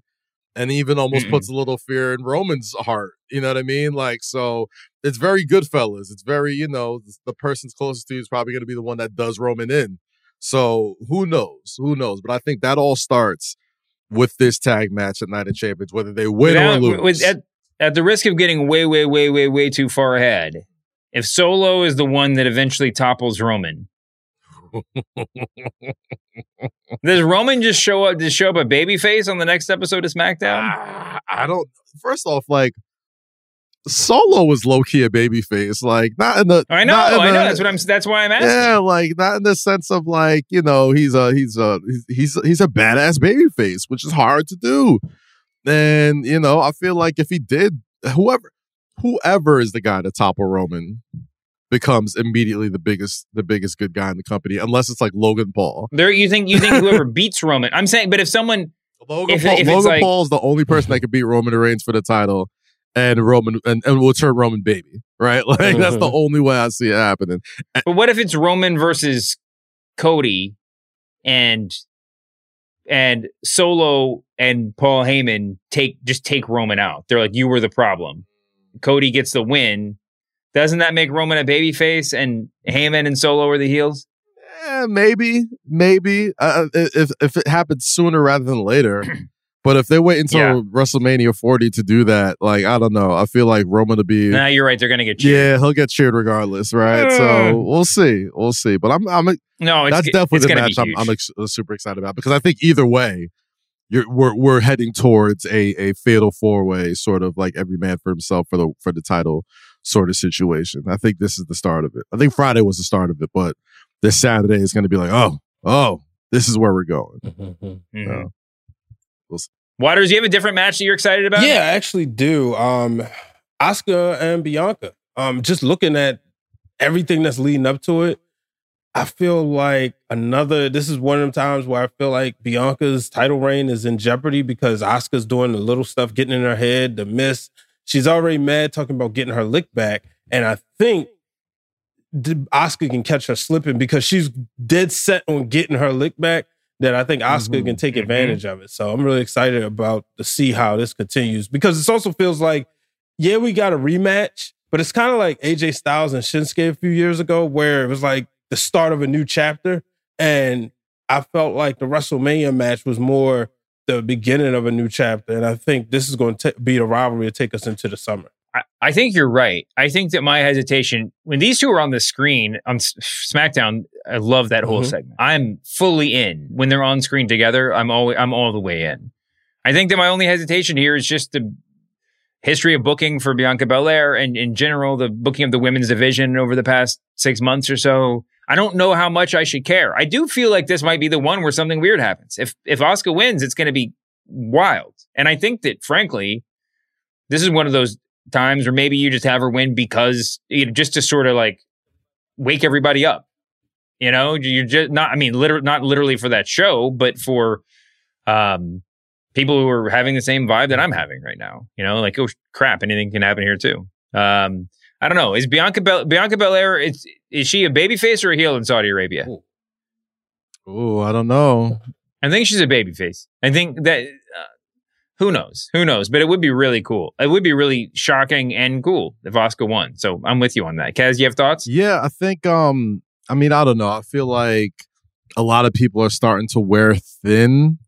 and even almost mm puts a little fear in Roman's heart. You know what I mean? Like, so it's very good, fellas. It's very, you know, the person's closest to you is probably going to be the one that does Roman in. So who knows? Who knows? But I think that all starts with this tag match at Night of Champions, whether they win Without, or lose. With, at, at the risk of getting way, way, way, way, way too far ahead, if Solo is the one that eventually topples Roman, does Roman just show up? Just show up a baby face on the next episode of SmackDown? Uh, I don't. First off, like Solo was low key a baby face, like not in the. I know, I know. that's what I'm. That's why I'm asking. Yeah, like not in the sense of like you know he's a he's a he's he's a badass baby face, which is hard to do. And you know, I feel like if he did, whoever whoever is the guy to topple Roman becomes immediately the biggest the biggest good guy in the company, unless it's like Logan Paul. There, you think you think whoever beats Roman? I'm saying, but if someone. Logan, if, Paul, if Logan like, Paul is the only person that could beat Roman Reigns for the title and Roman and, and will turn Roman baby, right? Like mm-hmm. that's the only way I see it happening. But what if it's Roman versus Cody and and Solo and Paul Heyman take just take Roman out? They're like, you were the problem. Cody gets the win. Doesn't that make Roman a baby face and Heyman and Solo are the heels? Eh, maybe, maybe. Uh, if if it happens sooner rather than later. But if they wait until yeah. WrestleMania 40 to do that, like I don't know, I feel like Roman to be. Nah, you're right. They're gonna get cheered. Yeah, he'll get cheered regardless, right? so we'll see, we'll see. But I'm, I'm. No, that's definitely the match I'm, I'm ex- uh, super excited about because I think either way, you're we're we're heading towards a a fatal four way sort of like every man for himself for the for the title sort of situation. I think this is the start of it. I think Friday was the start of it, but this Saturday is going to be like, oh, oh, this is where we're going. Mm-hmm. Uh, we'll Waters, you have a different match that you're excited about? Yeah, I actually do. Um, Asuka and Bianca. Um, just looking at everything that's leading up to it, I feel like another. This is one of them times where I feel like Bianca's title reign is in jeopardy because Asuka's doing the little stuff, getting in her head, the miss. She's already mad talking about getting her lick back, and I think Asuka can catch her slipping because she's dead set on getting her lick back that I think Asuka mm-hmm. can take mm-hmm. advantage mm-hmm. of it. So I'm really excited about to see how this continues because it also feels like, yeah, we got a rematch, but it's kind of like AJ Styles and Shinsuke a few years ago, where it was like the start of a new chapter. And I felt like the WrestleMania match was more the beginning of a new chapter. And I think this is going to be the rivalry to take us into the summer. I, think you're right. I think that my hesitation when these two are on the screen on SmackDown, I love that whole mm-hmm. segment. I'm fully in when they're on screen together. I'm always I'm all the way in. I think that my only hesitation here is just the history of booking for Bianca Belair and in general the booking of the women's division over the past six months or so. I don't know how much I should care. I do feel like this might be the one where something weird happens. If if Asuka wins, it's going to be wild. And I think that frankly, this is one of those times, where maybe you just have her win because you know, just to sort of like wake everybody up. You know, you're just not. I mean, literally not literally for that show, but for um, people who are having the same vibe that I'm having right now. You know, like oh crap, anything can happen here too. Um, I don't know. Is Bianca Bel- Bianca Belair? Is is she a baby face or a heel in Saudi Arabia? Oh, I don't know. I think she's a baby face. I think that uh, who knows, who knows, but it would be really cool. It would be really shocking and cool if Asuka won. So I'm with you on that. Kaz, you have thoughts? Yeah, I think. Um, I mean, I don't know. I feel like a lot of people are starting to wear thin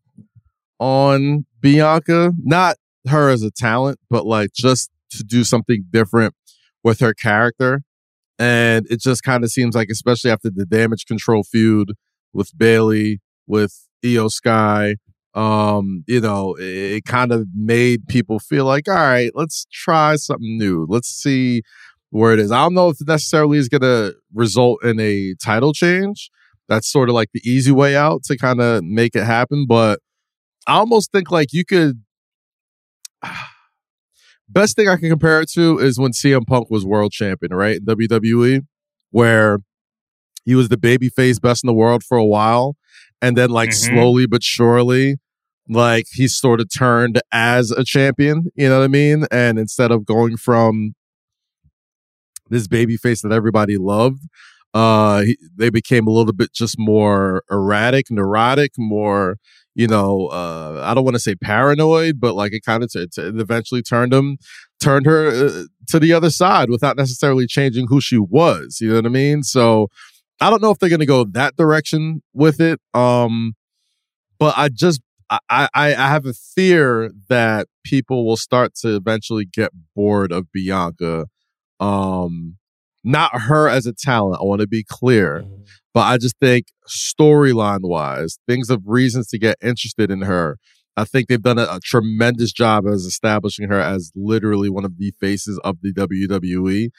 on Bianca. Not her as a talent, but like just to do something different with her character. And it just kind of seems like, especially after the damage control feud with Bayley, with Iyo Sky, um, you know, it, it kind of made people feel like, all right, let's try something new. Let's see where it is. I don't know if it necessarily is going to result in a title change. That's sort of like the easy way out to kind of make it happen. But I almost think like you could. Best thing I can compare it to is when CM Punk was world champion, right? In WWE, where he was the babyface best in the world for a while. And then, like, Mm-hmm. slowly but surely, like, he sort of turned as a champion, you know what I mean? And instead of going from this babyface that everybody loved, uh, he, they became a little bit just more erratic, neurotic, more, you know, uh, I don't want to say paranoid, but like it kind of t- t- eventually turned him, turned her uh, to the other side without necessarily changing who she was. You know what I mean? So I don't know if they're going to go that direction with it. Um, but I just I, I I have a fear that people will start to eventually get bored of Bianca. Um, not her as a talent. I want to be clear, but I just think storyline wise, things of reasons to get interested in her. I think they've done a, a tremendous job as establishing her as literally one of the faces of the WWE.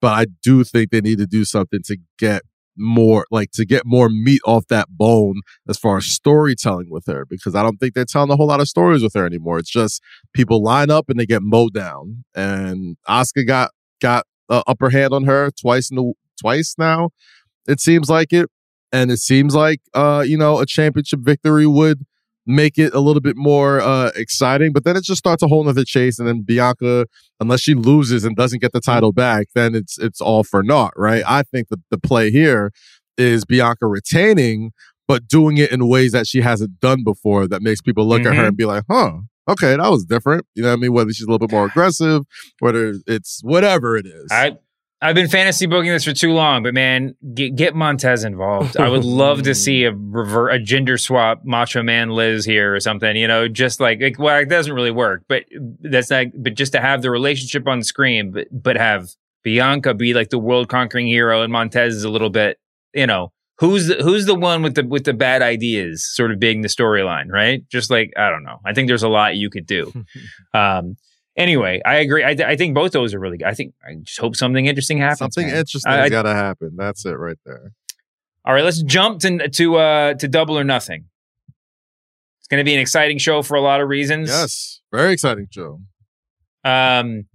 But I do think they need to do something to get more like to get more meat off that bone as far as storytelling with her because I don't think they're telling a whole lot of stories with her anymore. It's just people line up and they get mowed down. And Asuka got got uh, upper hand on her twice in the twice now. It seems like it, and it seems like uh you know a championship victory would make it a little bit more uh exciting. But then it just starts a whole nother chase, and then Bianca, unless she loses and doesn't get the title back, then it's it's all for naught, right? I think the the play here is Bianca retaining, but doing it in ways that she hasn't done before that makes people look at her Mhm. and be like, huh. Okay, that was different. You know what I mean? Whether she's a little bit more aggressive, whether it's whatever it is. I I've been fantasy booking this for too long, but man, get, get Montez involved. I would love to see a revert, a gender swap, Macho Man Liz here or something. You know, just like, like well, it doesn't really work, but that's like, but just to have the relationship on the screen, but but have Bianca be like the world conquering hero, and Montez is a little bit, you know, who's the, who's the one with the with the bad ideas, sort of being the storyline, right? Just like I don't know. I think there's a lot you could do. um, anyway, I agree. I, I think both those are really good. I think I just hope something interesting happens. Something man. interesting's got to happen. That's it right there. all right, let's jump to to uh, to double or nothing. It's going to be an exciting show for a lot of reasons. Yes, very exciting show. Um.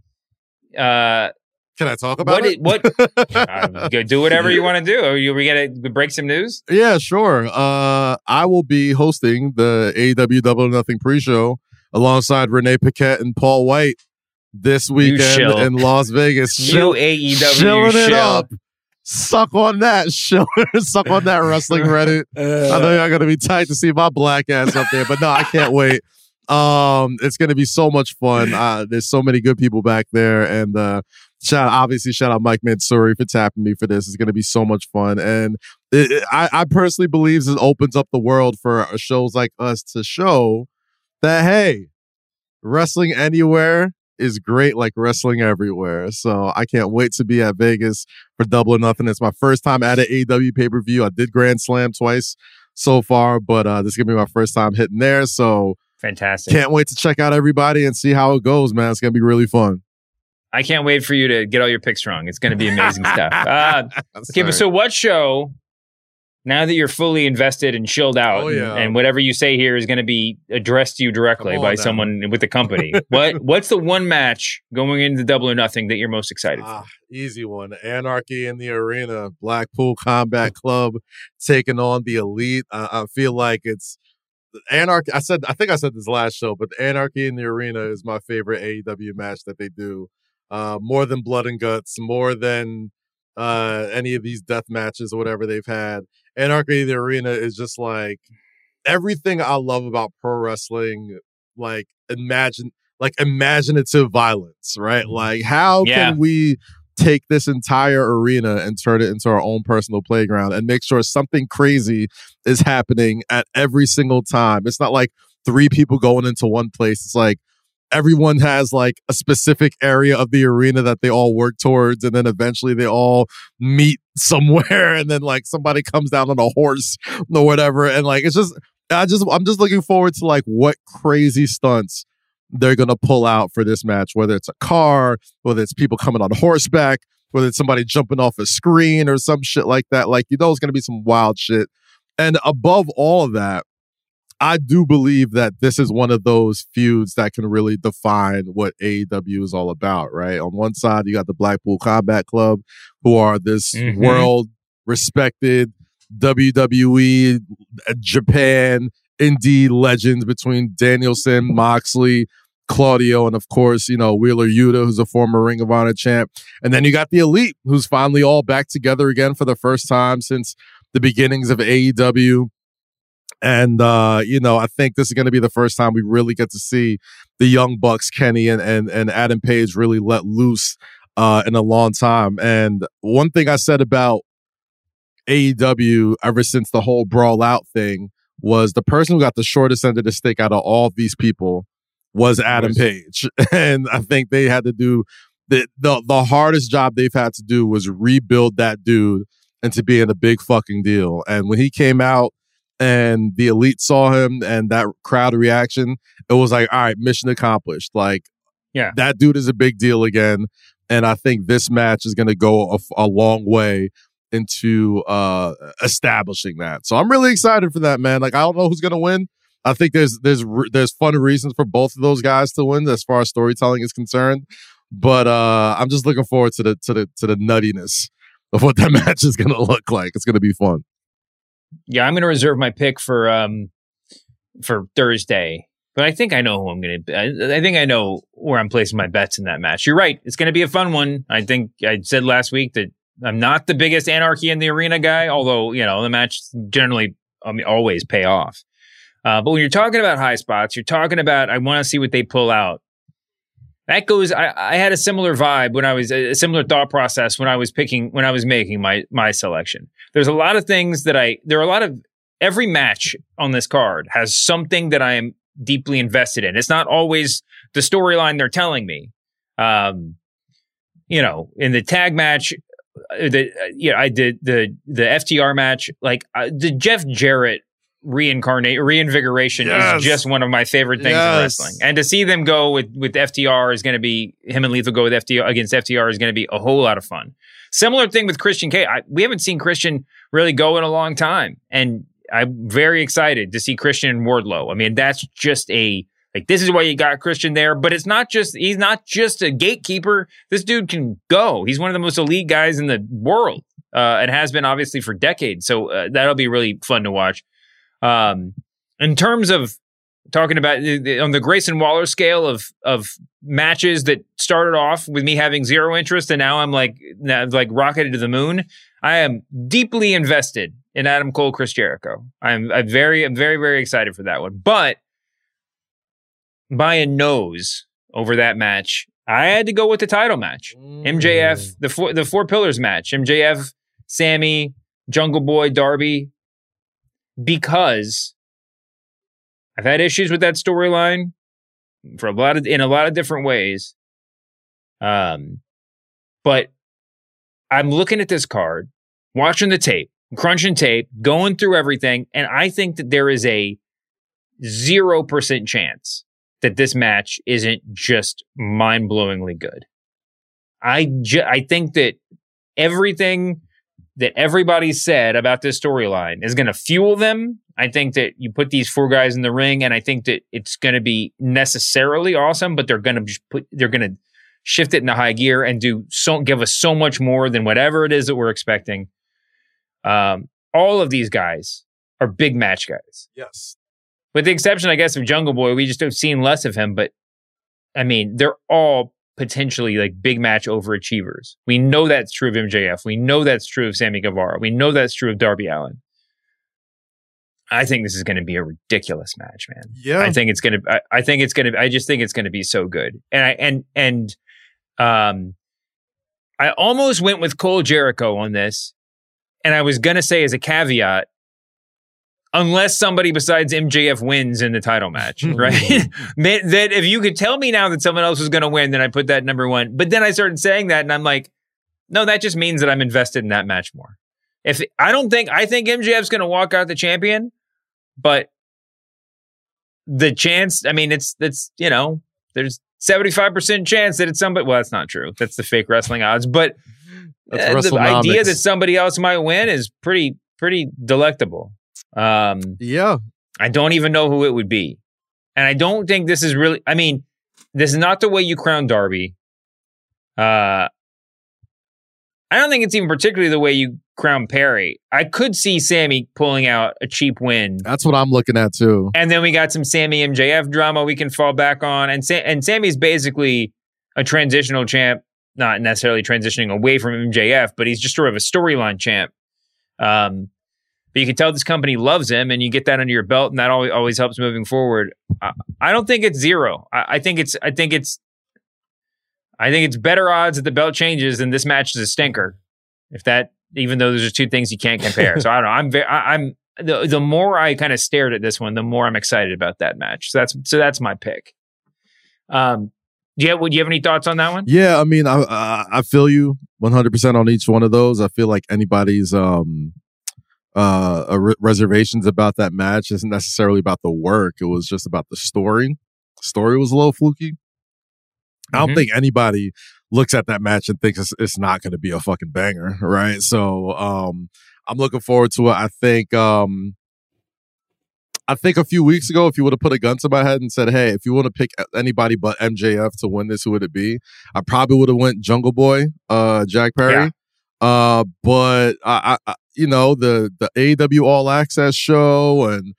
Uh. Can I talk about What? it? it what? uh, go do whatever you want to do. Are you, we gonna break some news. Yeah, sure. Uh, I will be hosting the AEW Double or Nothing pre-show alongside Renee Paquette and Paul White this weekend in Las Vegas. You AEW shilling it up. Suck on that. Suck on that wrestling Reddit. I know y'all gonna be tight to see my black ass up there, but no, I can't wait. Um, it's gonna be so much fun. Uh, there's so many good people back there, and uh, shout obviously shout out Mike Mansury for tapping me for this. It's gonna be so much fun, and it, it- I, I personally believe it opens up the world for shows like us to show that hey, wrestling anywhere is great like wrestling everywhere. So I can't wait to be at Vegas for Double or Nothing. It's my first time at an AEW pay per view. I did Grand Slam twice so far, but uh, this is gonna be my first time hitting there. So Fantastic. can't wait to check out everybody and see how it goes, man. It's gonna be really fun. I can't wait for you to get all your picks wrong. It's going to be amazing stuff. Uh, okay, but so what show? Now that you're fully invested and chilled out, Oh, and- yeah. and, whatever you say here is going to be addressed to you directly by now. someone with the company. what What's the one match going into Double or Nothing that you're most excited for? Ah, easy one. Anarchy in the arena. Blackpool Combat Club taking on the elite. I, I feel like it's Anarchy. I said, I think I said this last show, but Anarchy in the Arena is my favorite AEW match that they do. Uh, more than Blood and Guts, more than uh, any of these death matches or whatever they've had. Anarchy the Arena is just like everything I love about pro wrestling. Like imagine, like imaginative violence, right? Like how Yeah. can we take this entire arena and turn it into our own personal playground and make sure something crazy is happening at every single time. It's not like three people going into one place. It's like everyone has like a specific area of the arena that they all work towards and then eventually they all meet somewhere and then like somebody comes down on a horse or whatever and like it's just I just I'm just looking forward to like what crazy stunts they're going to pull out for this match, whether it's a car, whether it's people coming on horseback, whether it's somebody jumping off a screen or some shit like that. Like, you know, it's going to be some wild shit. And above all of that, I do believe that this is one of those feuds that can really define what AEW is all about, right? On one side, you got the Blackpool Combat Club, who are this Mhm. world respected WWE, Japan, indie legends between Danielson, Moxley, Claudio, and of course, you know, Wheeler Yuta, who's a former Ring of Honor champ. And then you got the Elite, who's finally all back together again for the first time since the beginnings of AEW. And uh, you know, I think this is going to be the first time we really get to see the young Bucks, Kenny and and and Adam Page, really let loose uh, in a long time. And one thing I said about AEW ever since the whole brawl out thing was the person who got the shortest end of the stick out of all these people was Adam Page. And I think they had to do the, the the hardest job they've had to do was rebuild that dude into being a big fucking deal. And when he came out and the elite saw him and that crowd reaction, it was like, all right, mission accomplished. Like, yeah, that dude is a big deal again. And I think this match is going to go a, a long way into uh establishing that. So I'm really excited for that, man. Like I don't know who's going to win. I think there's there's there's fun reasons for both of those guys to win as far as storytelling is concerned. But uh I'm just looking forward to the to the to the nuttiness of what that match is going to look like. It's going to be fun. Yeah, I'm going to reserve my pick for um for Thursday. But I think I know who I'm going to. I, think I know where I'm placing my bets in that match. You're right; it's going to be a fun one. I think I said last week that I'm not the biggest Anarchy in the Arena guy, although you know the match generally I mean, always pay off. Uh, but when you're talking about high spots, you're talking about I want to see what they pull out. That goes. I, I had a similar vibe when I was a similar thought process when I was picking when I was making my my selection. There's a lot of things that I there are a lot of every match on this card has something that I am deeply invested in. It's not always the storyline they're telling me. Um, you know, in the tag match, uh, the uh, yeah, I did the the FTR match. Like uh, the Jeff Jarrett reincarnate reinvigoration Yes. is just one of my favorite things in wrestling. And to see them go with with FTR is going to be him and Lethal go with FTR against FTR is going to be a whole lot of fun. Similar thing with Christian Cage. I, we haven't seen Christian really go in a long time, and I'm very excited to see Christian and Wardlow. I mean, that's just a like this is why you got Christian there, but it's not just he's not just a gatekeeper. This dude can go. He's one of the most elite guys in the world, uh, and has been obviously for decades. So uh, that'll be really fun to watch. Um, in terms of talking about on the Grayson Waller scale of of matches that started off with me having zero interest, and now I'm like now, like rocketed to the moon. I am deeply invested in Adam Cole, Chris Jericho. I'm, I'm very, I'm very, very excited for that one. But by a nose over that match, I had to go with the title match. MJF, the four, the four pillars match. MJF, Sammy, Jungle Boy, Darby, because I've had issues with that storyline for a lot of in a lot of different ways. Um, but I'm looking at this card, watching the tape, crunching tape, going through everything, and I think that there is a zero percent chance that this match isn't just mind blowingly good. I ju- I think that everything that everybody said about this storyline is going to fuel them. I think that you put these four guys in the ring, and I think that it's going to be necessarily awesome, but they're going to just put they're going to shift it into high gear and do so give us so much more than whatever it is that we're expecting. Um, all of these guys are big match guys. Yes. with the exception, I guess, of Jungle Boy, we just have seen less of him. But I mean, they're all potentially like big match overachievers. We know that's true of MJF. We know that's true of Sammy Guevara. We know that's true of Darby Allin. I think this is going to be a ridiculous match, man. Yeah. I think it's going to. I, I think it's going to. I just think it's going to be so good. And I and and um, I almost went with Cole Jericho on this, and I was going to say as a caveat, unless somebody besides MJF wins in the title match, right? That if you could tell me now that someone else was going to win, then I put that number one. But then I started saying that, and I'm like, no, that just means that I'm invested in that match more. If I don't think I think MJF's going to walk out the champion, but the chance, I mean, it's it's you know, there's 75 percent chance that it's somebody. Well, that's not true. That's the fake wrestling odds, but. That's uh, the idea that somebody else might win is pretty pretty delectable. Um, Yeah. I don't even know who it would be. And I don't think this is really, I mean, this is not the way you crown Darby. Uh, I don't think it's even particularly the way you crown Perry. I could see Sammy pulling out a cheap win. That's what I'm looking at too. And then we got some Sammy MJF drama we can fall back on. And, Sa- and Sammy's basically a transitional champ, not necessarily transitioning away from MJF, but he's just sort of a storyline champ. Um, but you can tell this company loves him, and you get that under your belt, and that always, always helps moving forward. I, I don't think it's zero. I, I think it's. I think it's. I think it's better odds that the belt changes than this match is a stinker. If that, even though those are two things you can't compare. so I don't know. I'm very. I, I'm the the more I kind of stared at this one, the more I'm excited about that match. So that's so that's my pick. Um, do you have, do you have any thoughts on that one? Yeah, I mean, I I, feel you 100 percent on each one of those. I feel like anybody's um uh re- reservations about that match isn't necessarily about the work. It was just about the story. story was a little fluky. I don't Mhm. think anybody looks at that match and thinks it's, it's not going to be a fucking banger, right? So um I'm looking forward to it. I think um I think a few weeks ago, if you would have put a gun to my head and said, "Hey, if you want to pick anybody but MJF to win this, who would it be?" I probably would have went Jungle Boy, uh, Jack Perry. Uh, but I, I, you know, the the AW All Access show and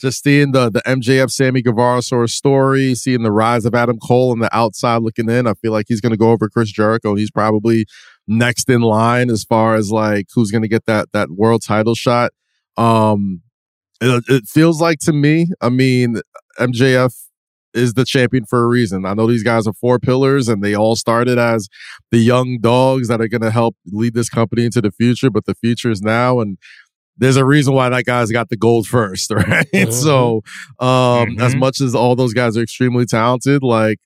just seeing the the MJF Sammy Guevara sort of story, seeing the rise of Adam Cole on the outside looking in, I feel like he's going to go over Chris Jericho. He's probably next in line as far as like who's going to get that that world title shot. Um, it, it feels like to me, I mean, MJF is the champion for a reason. I know these guys are four pillars and they all started as the young dogs that are going to help lead this company into the future, but the future is now. And there's a reason why that guy's got the gold first, right? So, um, as Mhm. much as all those guys are extremely talented, like,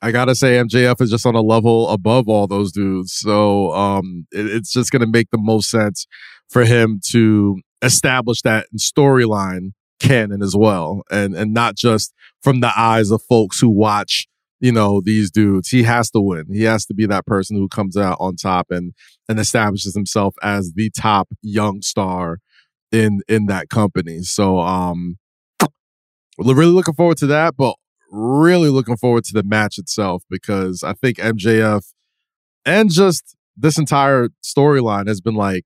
I gotta say, MJF is just on a level above all those dudes. So, um, it- it's just gonna make the most sense for him to establish that storyline canon as well, and and not just from the eyes of folks who watch, you know, these dudes. He has to win. He has to be that person who comes out on top and and establishes himself as the top young star in in that company. So, um, really looking forward to that, but really looking forward to the match itself because I think MJF and just this entire storyline has been like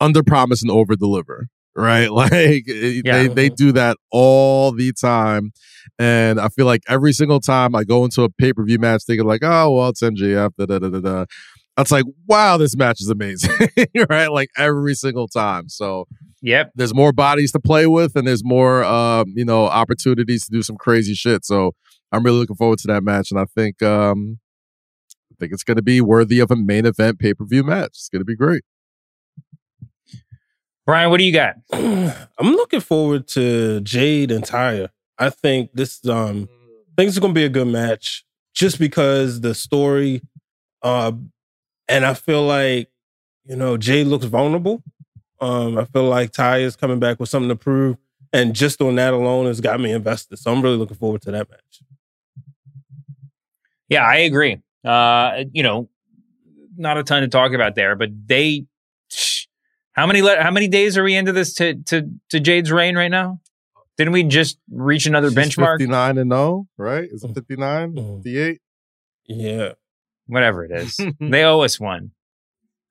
under promise and over deliver, right? Like Yeah. they they do that all the time, and I feel like every single time I go into a pay per view match thinking like, oh well, it's MJF, da da da da da. It's like, wow, this match is amazing, right? Like every single time. So Yep. there's more bodies to play with and there's more um, you know opportunities to do some crazy shit so i'm really looking forward to that match and i think um i think it's going to be worthy of a main event pay-per-view match it's going to be great Brian, what do you got? I'm looking forward to Jade and Taya. I think this um I think it's gonna be a good match just because the story uh and I feel like you know Jade looks vulnerable. Um I feel like Ty is coming back with something to prove. And just on that alone has got me invested. So I'm really looking forward to that match. Yeah, I agree. Uh, you know, not a ton to talk about there, but they. How many le- how many days are we into this to to to Jade's reign right now? Didn't we just reach another She's benchmark? 59 and 0 right is it 59 58 Yeah. Whatever it is, they owe us one.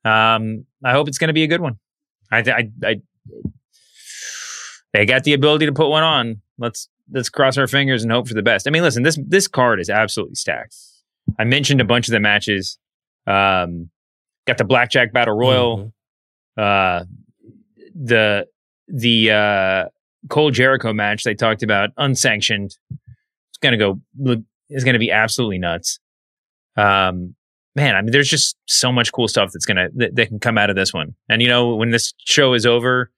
Um, I hope it's going to be a good one. I, th- I, I, they got the ability to put one on. let's let's cross our fingers and hope for the best. I mean, listen, this this card is absolutely stacked. I mentioned a bunch of the matches. Um, got the blackjack battle royal, uh, the the uh, Cole Jericho match they talked about unsanctioned. It's gonna go. It's gonna be absolutely nuts. Um, man, I mean, there's just so much cool stuff that's gonna that, that can come out of this one. And you know, when this show is over,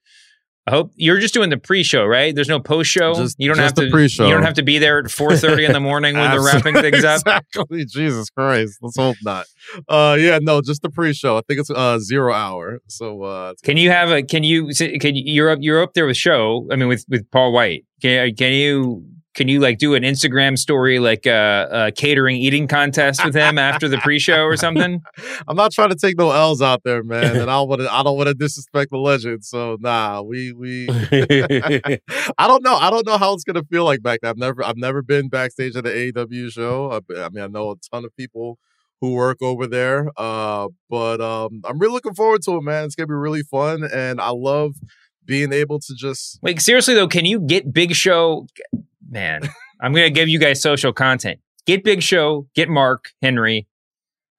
I hope you're just doing the pre-show, right? There's no post-show. Just- you don't have to. pre-show. You don't have to be there at 4:30 in the morning when they're wrapping things up. Exactly. Jesus Christ. Let's hope not. Uh, yeah, no, just the pre-show. I think it's uh zero hour. So uh, Can you have a? Can you? Can you? You're up. You're up there with show. I mean, with with Paul White. Can can you? Can you like do an Instagram story like a, a catering eating contest with him after the pre-show or something? I'm not trying to take no L's out there, man, and I don't want to. I don't want to disrespect the legend. So nah, we we. I don't know. I don't know how it's gonna feel like back there. I've never I've never been backstage at the AEW show. I, I mean, I know a ton of people who work over there. Uh, but um, I'm really looking forward to it, man. It's gonna be really fun, and I love being able to just Like seriously though, can you get Big Show? Man, I'm gonna give you guys social content. Get Big Show. Get Mark Henry.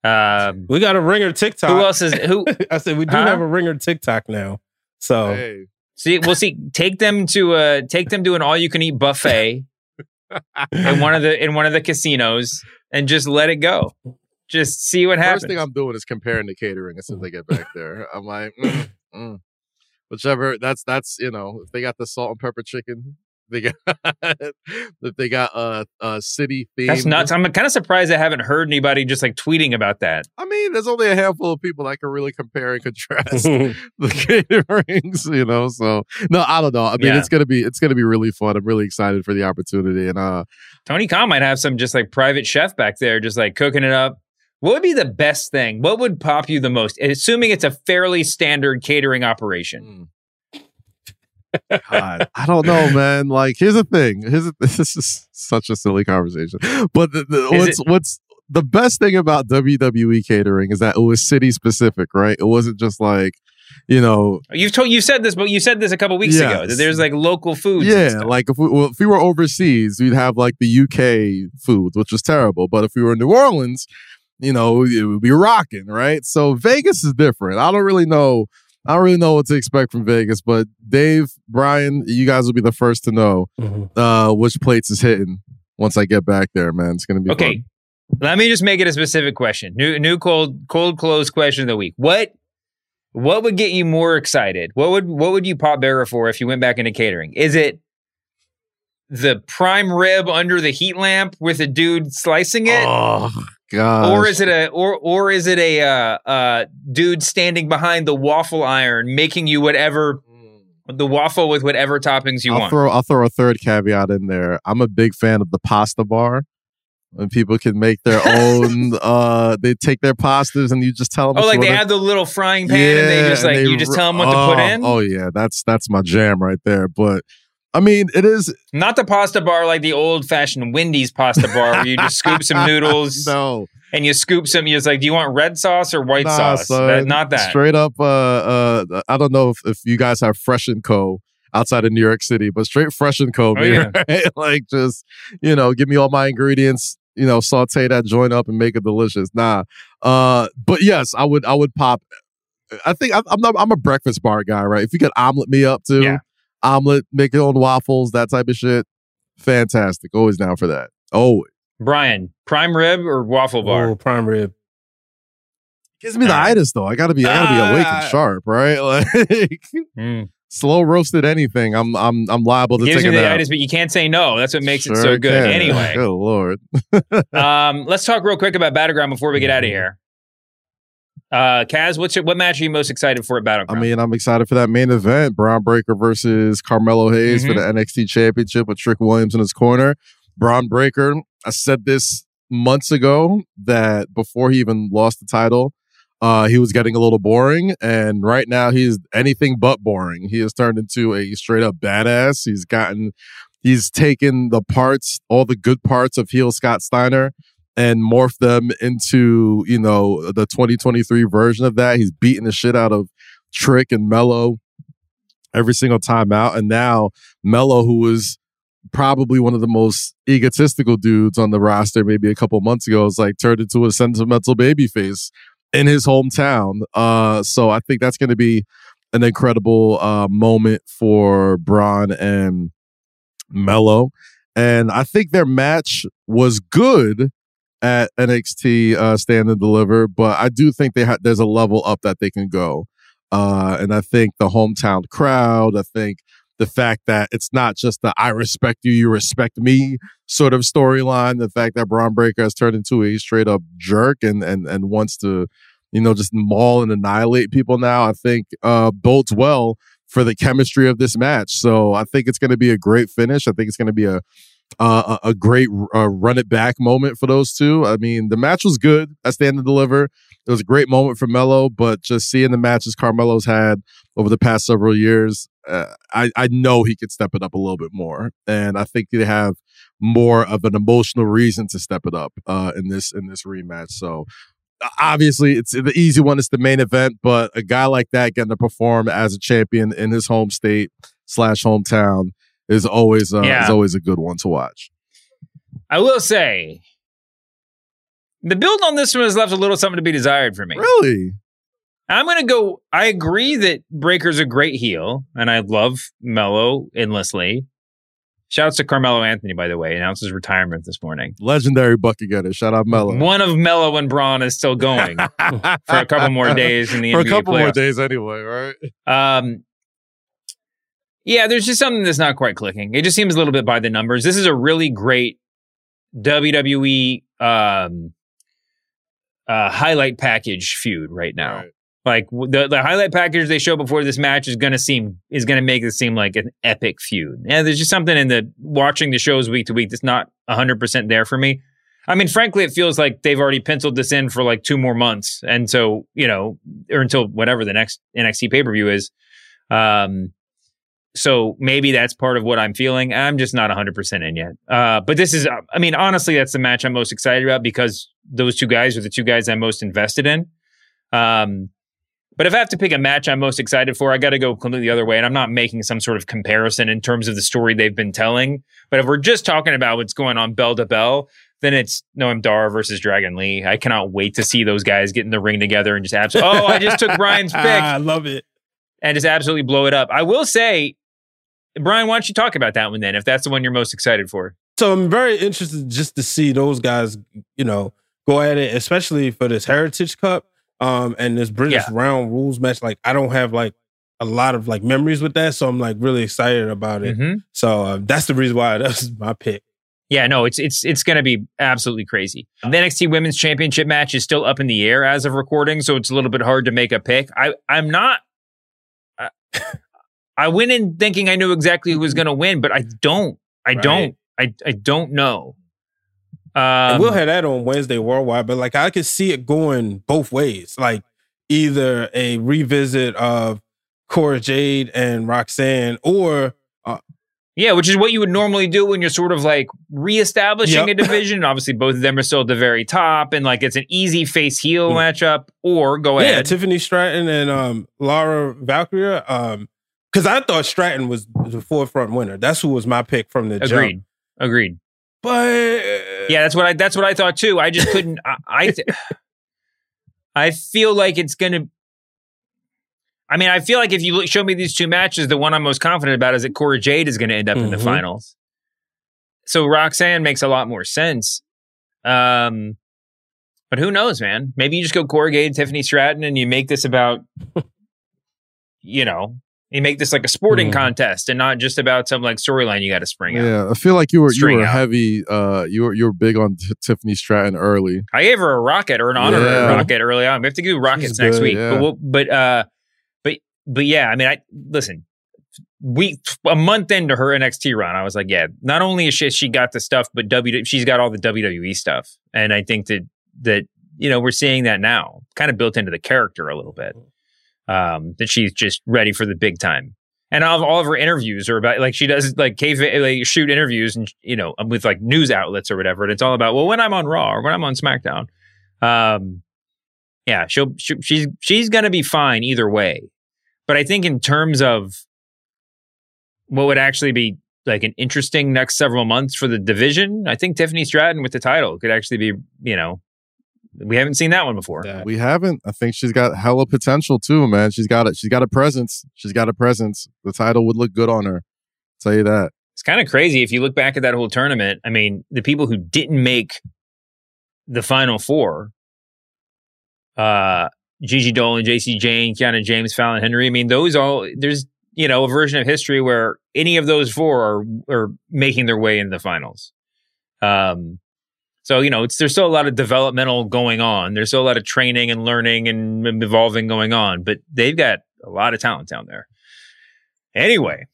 Um, we got a ringer TikTok. who else is who? I said we do Huh? have a ringer TikTok now. So hey. See, we'll see. Take them to uh take them to an all you can eat buffet in one of the in one of the casinos and just let it go. Just see what happens. First thing I'm doing is comparing the catering as soon as I get back there. I'm like, mm, mm. whichever. That's that's you know, if they got the salt and pepper chicken, they got if they got uh uh city theme. That's nuts. I'm kind of surprised I haven't heard anybody just like tweeting about that. I mean, there's only a handful of people that can really compare and contrast the caterings, you know. So no, I don't know. I mean, Yeah. it's gonna be it's gonna be really fun. I'm really excited for the opportunity, and uh, Tony Khan might have some just like private chef back there, just like cooking it up. What would be the best thing? What would pop you the most? Assuming it's a fairly standard catering operation. God, I don't know, man. Like, here's the thing. Here's the, this is such a silly conversation, but the, the, what's it- what's the best thing about WWE catering is that it was city specific, right? It wasn't just like, you know, You've told you said this, but you said this a couple weeks ago that there's like local foods. and yeah, like if we well, if we were overseas, we'd have like the UK food which was terrible. But if we were in New Orleans, you know, it would be rocking, right? So Vegas is different. I don't really know. I don't really know what to expect from Vegas, but Dave, Brian, you guys will be the first to know Mhm. uh, which plates is hitting once I get back there, man. It's gonna be Okay. Let me just make it a specific question. New new cold cold close question of the week. What what would get you more excited? What would what would you pop barrel for if you went back into catering? Is it the prime rib under the heat lamp with a dude slicing it? Oh god. or is it a or or is it a uh, uh, dude standing behind the waffle iron making you whatever the waffle with whatever toppings you I'll want? throw I'll throw a third caveat in there. I'm a big fan of the pasta bar. When people can make their own, uh, they take their pastas and you just tell them. oh, like they have the little frying pan and they just like they you just tell them what to put oh, in. Oh yeah, that's that's my jam right there. But I mean, it is Not the pasta bar like the old fashioned Wendy's pasta bar where you just scoop some noodles no, and you scoop some. You're just like, do you want red sauce or white nah, sauce? son. That- not that. Straight up, uh, uh, I don't know if, if you guys have Fresh and Co. outside of New York City, but straight Fresh and Co. Oh, me, yeah. right? like just you know, give me all my ingredients. You know, saute that joint up and make it delicious. Nah, uh, but yes, I would. I would pop. I think I'm not. I'm a breakfast bar guy, right? If you could omelet me up too, Yeah. Omelet, make your own waffles, that type of shit. Fantastic. Always down for that. Always. Brian, prime rib or waffle bar? Oh, prime rib. Gives me the itis though. I gotta be. I gotta be awake and Ah. sharp, right? Like Mm. slow roasted anything. I'm. I'm. I'm liable to Gives take you a the nap. itis, but you can't say no. That's what makes it so good. can. Anyway, Good lord. um, let's talk real quick about Battleground before we get out of here. Uh, Kaz, what's your, what match are you most excited for at Battleground? I mean, I'm excited for that main event. Bron Breakker versus Carmelo Hayes for the Mm-hmm. NXT Championship with Trick Williams in his corner. Bron Breakker, I said this months ago that before he even lost the title, uh, he was getting a little boring. And right now he's anything but boring. He has turned into a straight up badass. He's gotten, he's taken the parts, all the good parts of heel Scott Steiner and morph them into, you know, the 2023 version of that. He's beating the shit out of Trick and Melo every single time out. And now Melo, who was probably one of the most egotistical dudes on the roster maybe a couple months ago is like turned into a sentimental baby face in his hometown. Uh, so I think that's going to be an incredible uh, moment for Bron and Melo. And I think their match was good at NXT uh, Stand and Deliver, but I do think they ha- there's a level up that they can go. Uh, and I think the hometown crowd, I think the fact that it's not just the I respect you, you respect me sort of storyline, the fact that Bron Breakker has turned into a straight up jerk and and and wants to, you know, just maul and annihilate people now, I think uh bodes well for the chemistry of this match. So I think it's going to be a great finish. I think it's going to be a uh, a, great uh, run it back moment for those two. I mean, the match was good. I stand to deliver. It was a great moment for Melo, but just seeing the matches Carmelo's had over the past several years, uh, I, I know he could step it up a little bit more, and I think they have more of an emotional reason to step it up uh, in this in this rematch. So obviously, it's the easy one. It's the main event, but a guy like that getting to perform as a champion in his home state slash hometown is always uh, Yeah. is always a good one to watch. I will say, the build on this one has left a little something to be desired for me. Really? I'm going to go. I agree that Breakker's a great heel, and I love Melo endlessly. Shouts to Carmelo Anthony, by the way, announced his retirement this morning. Legendary bucket getter. Shout out Melo. One of Melo and Bron is still going for a couple more days in the For a NBA couple more days anyway, right? Um, yeah, there's just something that's not quite clicking. It just seems a little bit by the numbers. This is a really great WWE um, uh, highlight package feud right now. Like the the highlight package they show before this match is gonna seem is gonna make this seem like an epic feud. And there's just something in the watching the shows week to week that's not 100 percent there for me. I mean, frankly, it feels like they've already penciled this in for like two more months, and so you know, or until whatever the next NXT pay per view is. Um, so maybe that's part of what I'm feeling. I'm just not 100% in yet. Uh, but this is, I mean, honestly, that's the match I'm most excited about because those two guys are the two guys I'm most invested in. Um, but if I have to pick a match I'm most excited for, I got to go completely the other way. And I'm not making some sort of comparison in terms of the story they've been telling. But if we're just talking about what's going on bell to bell, then it's Noam Dar versus Dragon Lee. I cannot wait to see those guys get in the ring together and just absolutely. Oh, I just took Brian's pick. I love it. and just absolutely blow it up. I will say, Brian, why don't you talk about that one then, if that's the one you're most excited for? So I'm very interested just to see those guys, you know, go at it, especially for this Heritage Cup um, and this British Yeah. Round Rules match. Like, I don't have like a lot of like memories with that, so I'm like really excited about it. Mhm. So uh, that's the reason why that's my pick. Yeah, no, it's it's it's going to be absolutely crazy. The NXT Women's Championship match is still up in the air as of recording, so it's a little bit hard to make a pick. I I'm not. I, I went in thinking I knew exactly who was going to win, but I don't. I Right. don't. I I don't know. Um, we'll have that on Wednesday worldwide, but like I could see it going both ways. Like either a revisit of Cora Jade and Roxanne, or uh, Yeah, which is what you would normally do when you're sort of like reestablishing Yep. a division. Obviously, both of them are still at the very top, and like it's an easy face heel matchup. Or go Mm. yeah, ahead. Tiffany Stratton and um, Lyra Valkyria. Um, because I thought Stratton was the forefront winner. That's who was my pick from the Agreed. jump. Agreed. But Yeah, that's what I. That's what I thought too. I just couldn't. I. I, th- I feel like it's gonna. I mean, I feel like if you show me these two matches, the one I'm most confident about is that Cora Jade is going to end up in the Mhm. finals. So Roxanne makes a lot more sense. Um, but who knows, man? Maybe you just go Cora Jade, Tiffany Stratton, and you make this about, you know, you make this like a sporting contest and not just about some like storyline you got to spring out. Yeah, I feel like you were you were out. heavy. Uh, you were you were big on T- Tiffany Stratton early. I gave her a rocket or an honorary Yeah. rocket early on. We have to do rockets She's next good, week. yeah. But we'll, but uh but but yeah, I mean I listen, we a month into her NXT run, I was like, yeah, not only is she she got the stuff, but W she's got all the WWE stuff. And I think that that you know, we're seeing that now, kind of built into the character a little bit. Um, that she's just ready for the big time. And all of, all of her interviews are about like she does like cave like shoot interviews and you know with like news outlets or whatever. And it's all about well when I'm on Raw or when I'm on SmackDown. Um, yeah, she'll she, she's she's gonna be fine either way. But I think in terms of what would actually be like an interesting next several months for the division. I think Tiffany Stratton with the title could actually be, you know, we haven't seen that one before. We haven't. I think she's got hella potential too, man. She's got it. She's got a presence. She's got a presence. The title would look good on her. tell you that. It's kind of crazy if you look back at that whole tournament. I mean, the people who didn't make the final four, uh, Gigi Dolan, Jacy Jayne, Kiana James, Fallon Henry. I mean, those all there's you know a version of history where any of those four are are making their way into the finals. Um, so you know, it's there's still a lot of developmental going on. There's still a lot of training and learning and evolving going on, but they've got a lot of talent down there. Anyway,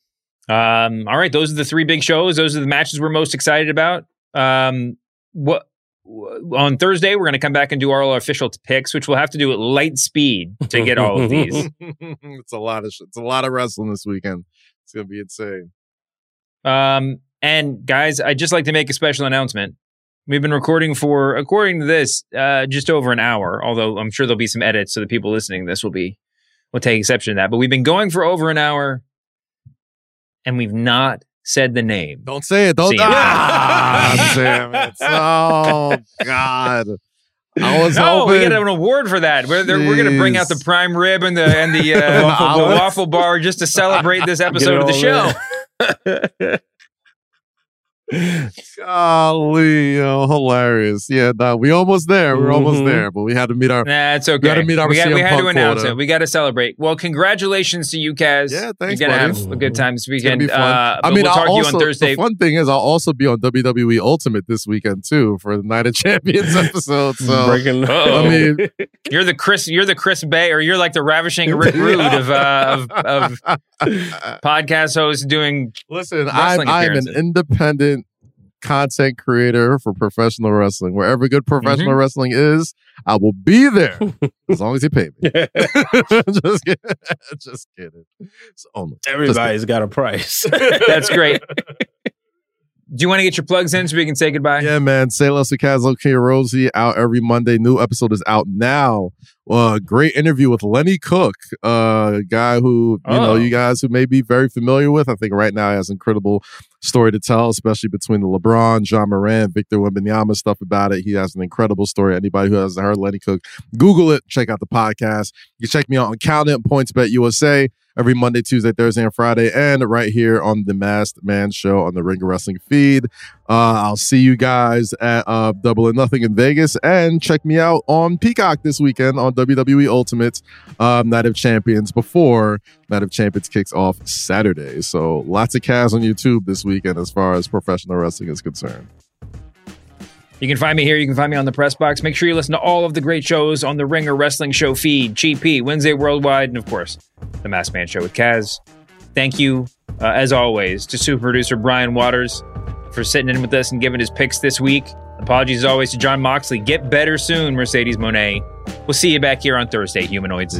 um, all right, those are the three big shows. Those are the matches we're most excited about. Um, what on Thursday we're going to come back and do all our official picks, which we'll have to do at light speed to get all of these. it's a lot of sh- it's a lot of wrestling this weekend. It's gonna be insane. Um, and guys, I'd just like to make a special announcement. We've been recording for, according to this, uh, just over an hour. Although I'm sure there'll be some edits, so the people listening to this will be will take exception to that. But we've been going for over an hour, and we've not said the name. Don't say it. Don't. See, Ah, damn it. Oh God. I was oh, we get an award for that. We're, we're going to bring out the prime rib and the and the, uh, the waffle, the waffle bar just to celebrate this episode of the show. Golly, oh, hilarious. Yeah, no, we almost there. We're almost Mhm. there, but we had to meet our. Nah, it's okay. We gotta meet our we, got, we had to announce quota. it. We got to celebrate. Well, congratulations to you, Kaz. Yeah, thanks, You're gonna buddy. have a good time this It's gonna weekend. be fun. Uh, I mean, we'll I'll talk to you also, on Thursday. The fun thing is, I'll also be on WWE Ultimate this weekend too for the Night of Champions episode. So Breaking. I mean, You're the Chris. You're the Chris Bay, or you're like the ravishing Rick Rude of uh, of, of podcast hosts doing. listen, I'm I'm an independent content creator for professional wrestling. Wherever good professional Mm-hmm. wrestling is, I will be there as long as you pay me. just kidding. just kidding. It's only just Everybody's got a price. That's great. Do you want to get your plugs in so we can say goodbye? Yeah, man. Say less to Kaz Kia Rosie out every Monday. New episode is out now. Uh, great interview with Lenny Cook, uh, a guy who you know Oh. you guys who may be very familiar with. I think right now he has an incredible story to tell, especially between the LeBron, Ja Morant, Victor Wembanyama stuff about it. He has an incredible story. Anybody who hasn't heard Lenny Cook, Google it. Check out the podcast. You can check me out on Count It, PointsBet USA every Monday, Tuesday, Thursday, and Friday, and right here on the Masked Man Show on the Ringer Wrestling feed. Uh, I'll see you guys at uh, Double or Nothing in Vegas, and check me out on Peacock this weekend on WWE Ultimate um, Night of Champions before Night of Champions kicks off Saturday. So lots of cast on YouTube this weekend as far as professional wrestling is concerned. You can find me here. You can find me on the press box. Make sure you listen to all of the great shows on the Ringer Wrestling Show feed, GP, Wednesday Worldwide, and of course, the Masked Man Show with Kaz. Thank you, uh, as always, to super producer Brian Waters for sitting in with us and giving his picks this week. Apologies as always to Jon Moxley. Get better soon, Mercedes Moné. We'll see you back here on Thursday, humanoids.